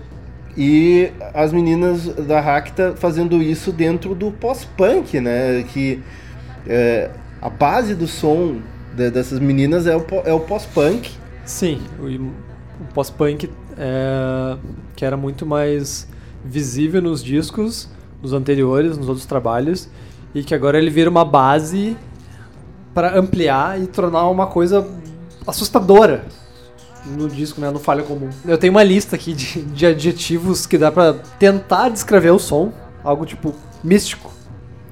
e as meninas da Racta fazendo isso dentro do pós-punk, né? Que é, a base do som de- dessas meninas é o, é o pós-punk. Sim, o, o pós-punk é, que era muito mais visível nos discos, nos anteriores, nos outros trabalhos, e que agora ele vira uma base para ampliar e tornar uma coisa assustadora no disco, né, no Falha Comum. Eu tenho uma lista aqui de, de adjetivos que dá pra tentar descrever o som, algo tipo místico,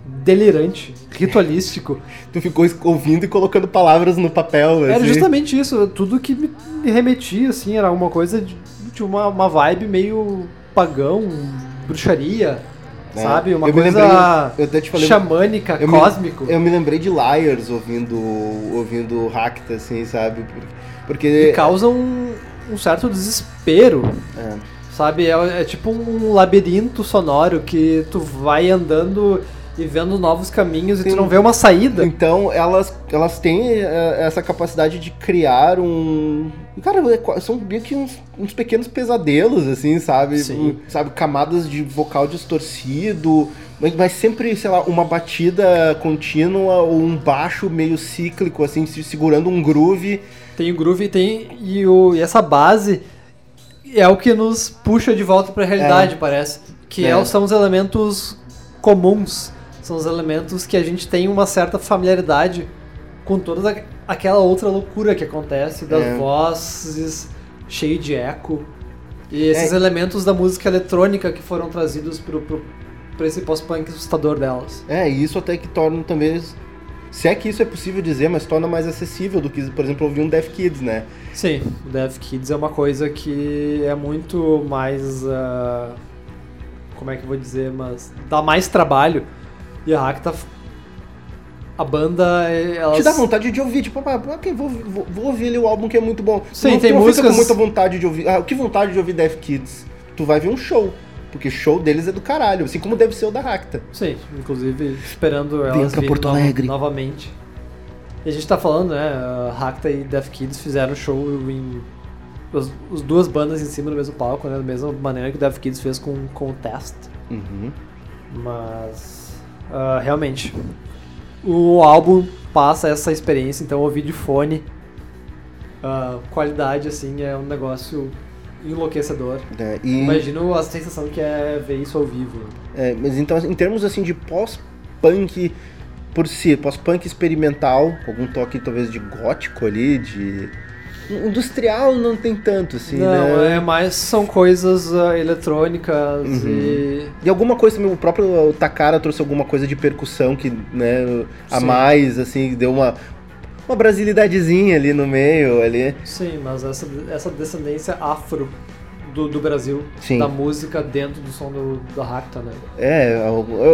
delirante, ritualístico. [LAUGHS] Tu ficou ouvindo e colocando palavras no papel. Era assim. justamente isso, tudo que me, me remetia, assim, era uma coisa de, de uma, uma vibe meio pagão, bruxaria, É. sabe? Uma Eu me coisa lembrei- eu até te falei- xamânica, Eu me- cósmico. eu me lembrei de Liars ouvindo ouvindo Racta, assim, sabe? Porque. que causa um, um certo desespero, É. sabe? É, é tipo um labirinto sonoro que tu vai andando e vendo novos caminhos e Tem- tu não vê uma saída. Então elas, elas têm é, essa capacidade de criar um. Cara, é são meio que uns, uns pequenos pesadelos, assim, sabe? Sim. Sabe, camadas de vocal distorcido, mas, sempre, sei lá, uma batida contínua ou um baixo meio cíclico, assim, se- segurando um groove. Tem o groove e tem e, o, e essa base é o que nos puxa de volta pra realidade, É. parece. Que É. é- são os elementos comuns, são os elementos que a gente tem uma certa familiaridade com toda aquela outra loucura que acontece, das É. vozes cheio de eco. E esses É. elementos da música eletrônica que foram trazidos pro, pro, pra esse pós-punk assustador delas. É, e isso até que torna também. Se é que isso é possível dizer, mas torna mais acessível do que, por exemplo, ouvir um Death Kids, né? Sim, o Death Kids é uma coisa que é muito mais. ah, como é que eu vou dizer? Mas dá mais trabalho. E a Racta. A banda. eh, Elas... Te dá vontade de ouvir, tipo, ah, ok, vou, vou, vou ouvir ali o álbum que é muito bom. Sim, não, tem não músicas- com muita vontade de ouvir. Ah, que vontade de ouvir Death Kids? Tu vai ver um show. Porque show deles é do caralho, assim como deve ser o da Racta. Sim, inclusive esperando elas virem Porto Alegre. novamente. E a gente tá falando, né? Racta e Death Kids fizeram show em. As, as duas bandas em cima do mesmo palco, né? Da mesma maneira que o Death Kids fez com, com o Test. Uhum. Mas ah, realmente o álbum passa essa experiência, então ouvir de fone, ah, qualidade assim é um negócio enlouquecedor. É, e, Imagino a sensação que é ver isso ao vivo. é, mas então, em termos assim de pós-punk por si, pós-punk experimental, algum toque talvez de gótico ali, de. Industrial não tem tanto, assim, Não, né? é mais são coisas ah, eletrônicas Uhum. e E alguma coisa o próprio Takara trouxe alguma coisa de percussão que, né, a Sim. mais, assim, deu uma, uma brasilidadezinha ali no meio, ali. sim, mas essa, essa descendência afro do, do Brasil, Sim. da música dentro do som do, da Racta, né? É,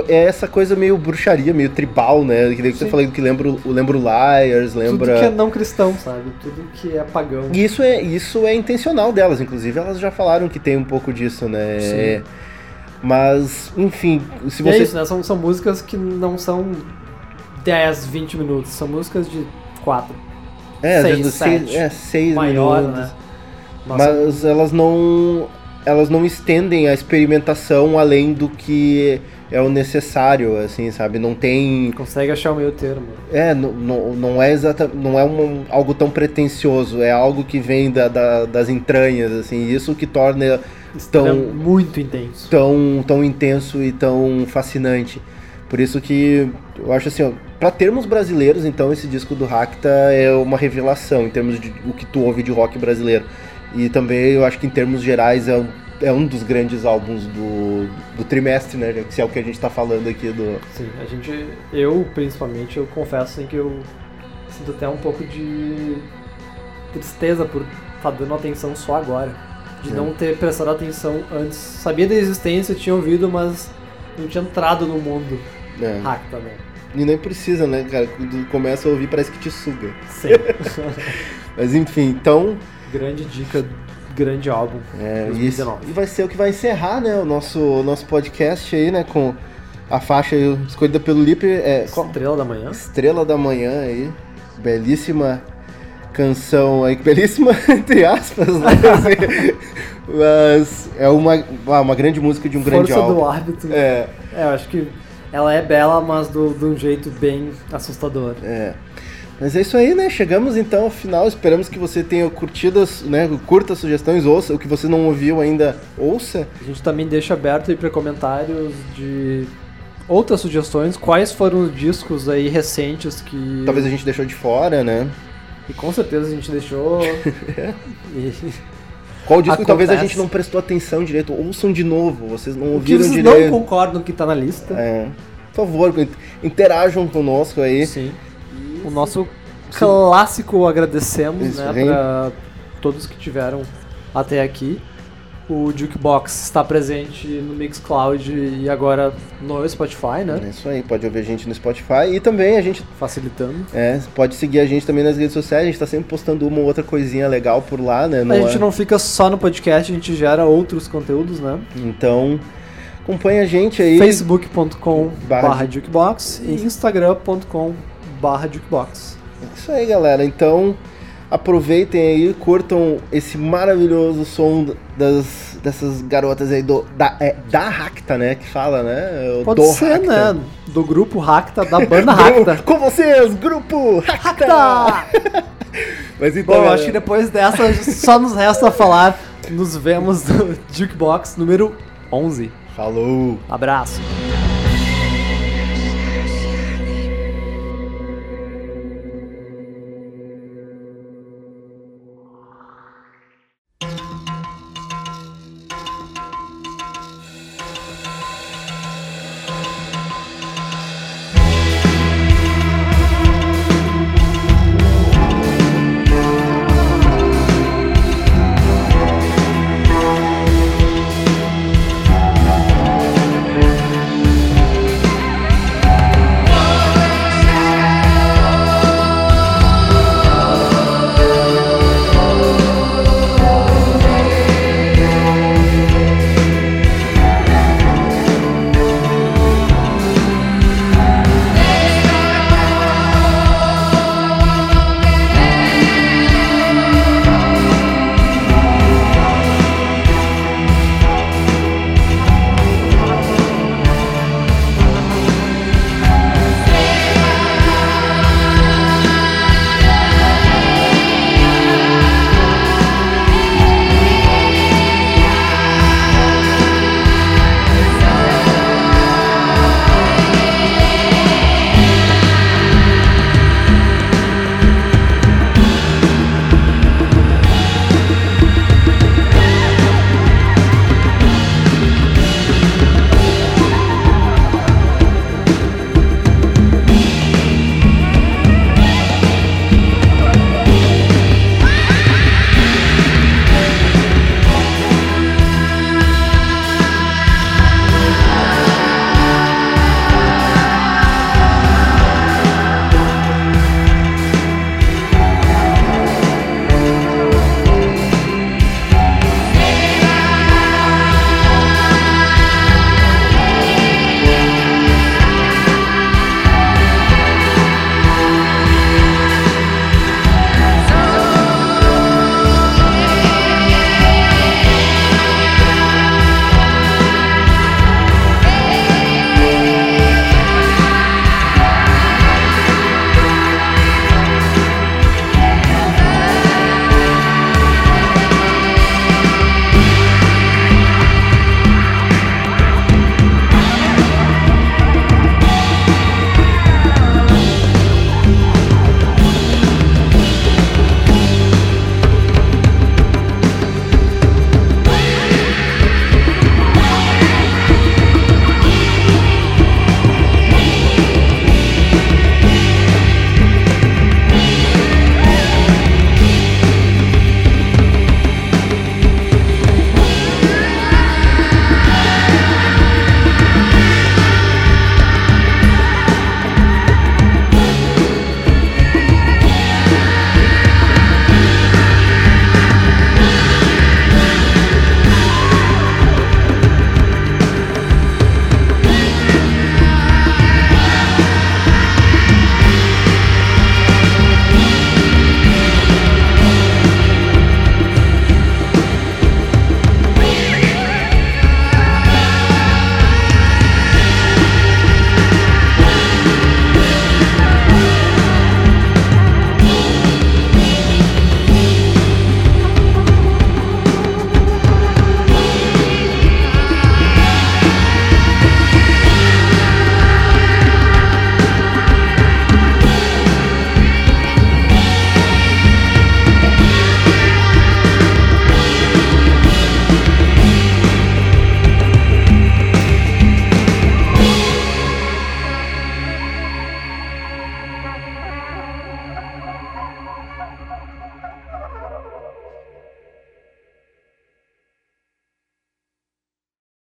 é essa coisa meio bruxaria, meio tribal, né? Que, nem você falou que lembra, o- lembra o Liars, lembra... Tudo que é não cristão, sabe? Tudo que é pagão. E isso é, isso é intencional delas, inclusive elas já falaram que tem um pouco disso, né? Sim. É, Mas, enfim, se E é você... isso, né? São, são músicas que não são 10, 20 minutos, são músicas de 4. é, às seis, vezes sete. seis, é, seis Maior, minutos. né? Mas elas não. elas não estendem a experimentação além do que é o necessário, assim, sabe? Não tem Consegue achar o meio termo. é, não, não, não é exata, não é um, algo tão pretensioso, é algo que vem da, da- das entranhas, assim, isso que torna É tão, muito intenso. tão, tão intenso e tão fascinante. Por isso que eu acho assim, ó, pra termos brasileiros, então esse disco do Racta é uma revelação em termos de o que tu ouve de rock brasileiro. E também eu acho que em termos gerais é um, é um dos grandes álbuns do, do trimestre, né? Se é o que a gente tá falando aqui do. Sim, a gente, eu principalmente, eu confesso assim, que eu sinto até um pouco de tristeza por estar dando atenção só agora. De É. não ter prestado atenção antes. Sabia da existência, tinha ouvido, mas não tinha entrado no mundo É. hack também. E nem precisa, né, cara? Quando começa a ouvir parece que te suga. Sim. [LAUGHS] Mas enfim, então. Grande dica, grande álbum. É, e, 2019. e vai ser o que vai encerrar, né, o nosso, nosso podcast aí, né, com a faixa escolhida pelo Lipe. É, Estrela da Manhã. Estrela da Manhã aí. Belíssima canção aí. Belíssima, [LAUGHS] entre aspas, né? assim. Mas é uma, ah, uma grande música de um grande Força álbum. do árbitro. É, É, eu acho que ela é bela, mas do- de um jeito bem assustador. é. Mas é isso aí, né? Chegamos então ao final. Esperamos que você tenha curtido, né? Curta as sugestões, ouça. O que você não ouviu ainda, ouça. A gente também deixa aberto aí para comentários de outras sugestões. Quais foram os discos aí recentes que. Talvez a gente deixou de fora, né? E com certeza a gente deixou. [LAUGHS] e... Qual disco que talvez a Acontece. gente não prestou atenção direito? Ouçam de novo, vocês não ouviram vocês direito. não concordam que tá na lista. É. Por favor, interajam conosco aí. Sim. O nosso clássico agradecemos, Isso, né, para todos que tiveram até aqui. O Jukebox está presente no Mixcloud e agora no Spotify, né? É isso aí, pode ouvir a gente no Spotify e também a gente Facilitando. é, pode seguir a gente também nas redes sociais, a gente tá sempre postando uma ou outra coisinha legal por lá, né? a gente não fica só no podcast, a gente gera outros conteúdos, né? Então, acompanha a gente aí. facebook.com Barra barra jukebox e instagram.com barra jukebox. É Isso aí, galera. Então, aproveitem aí, curtam esse maravilhoso som das, dessas garotas aí do da, é, da Racta, né? Que fala, né? Pode do ser, Racta. né? Do grupo Racta, da banda [LAUGHS] Racta. Com vocês, grupo Racta! Racta! [LAUGHS] Mas então, Bom, galera, acho que depois dessa só nos resta falar. Nos vemos no Jukebox número 11. falou! Abraço.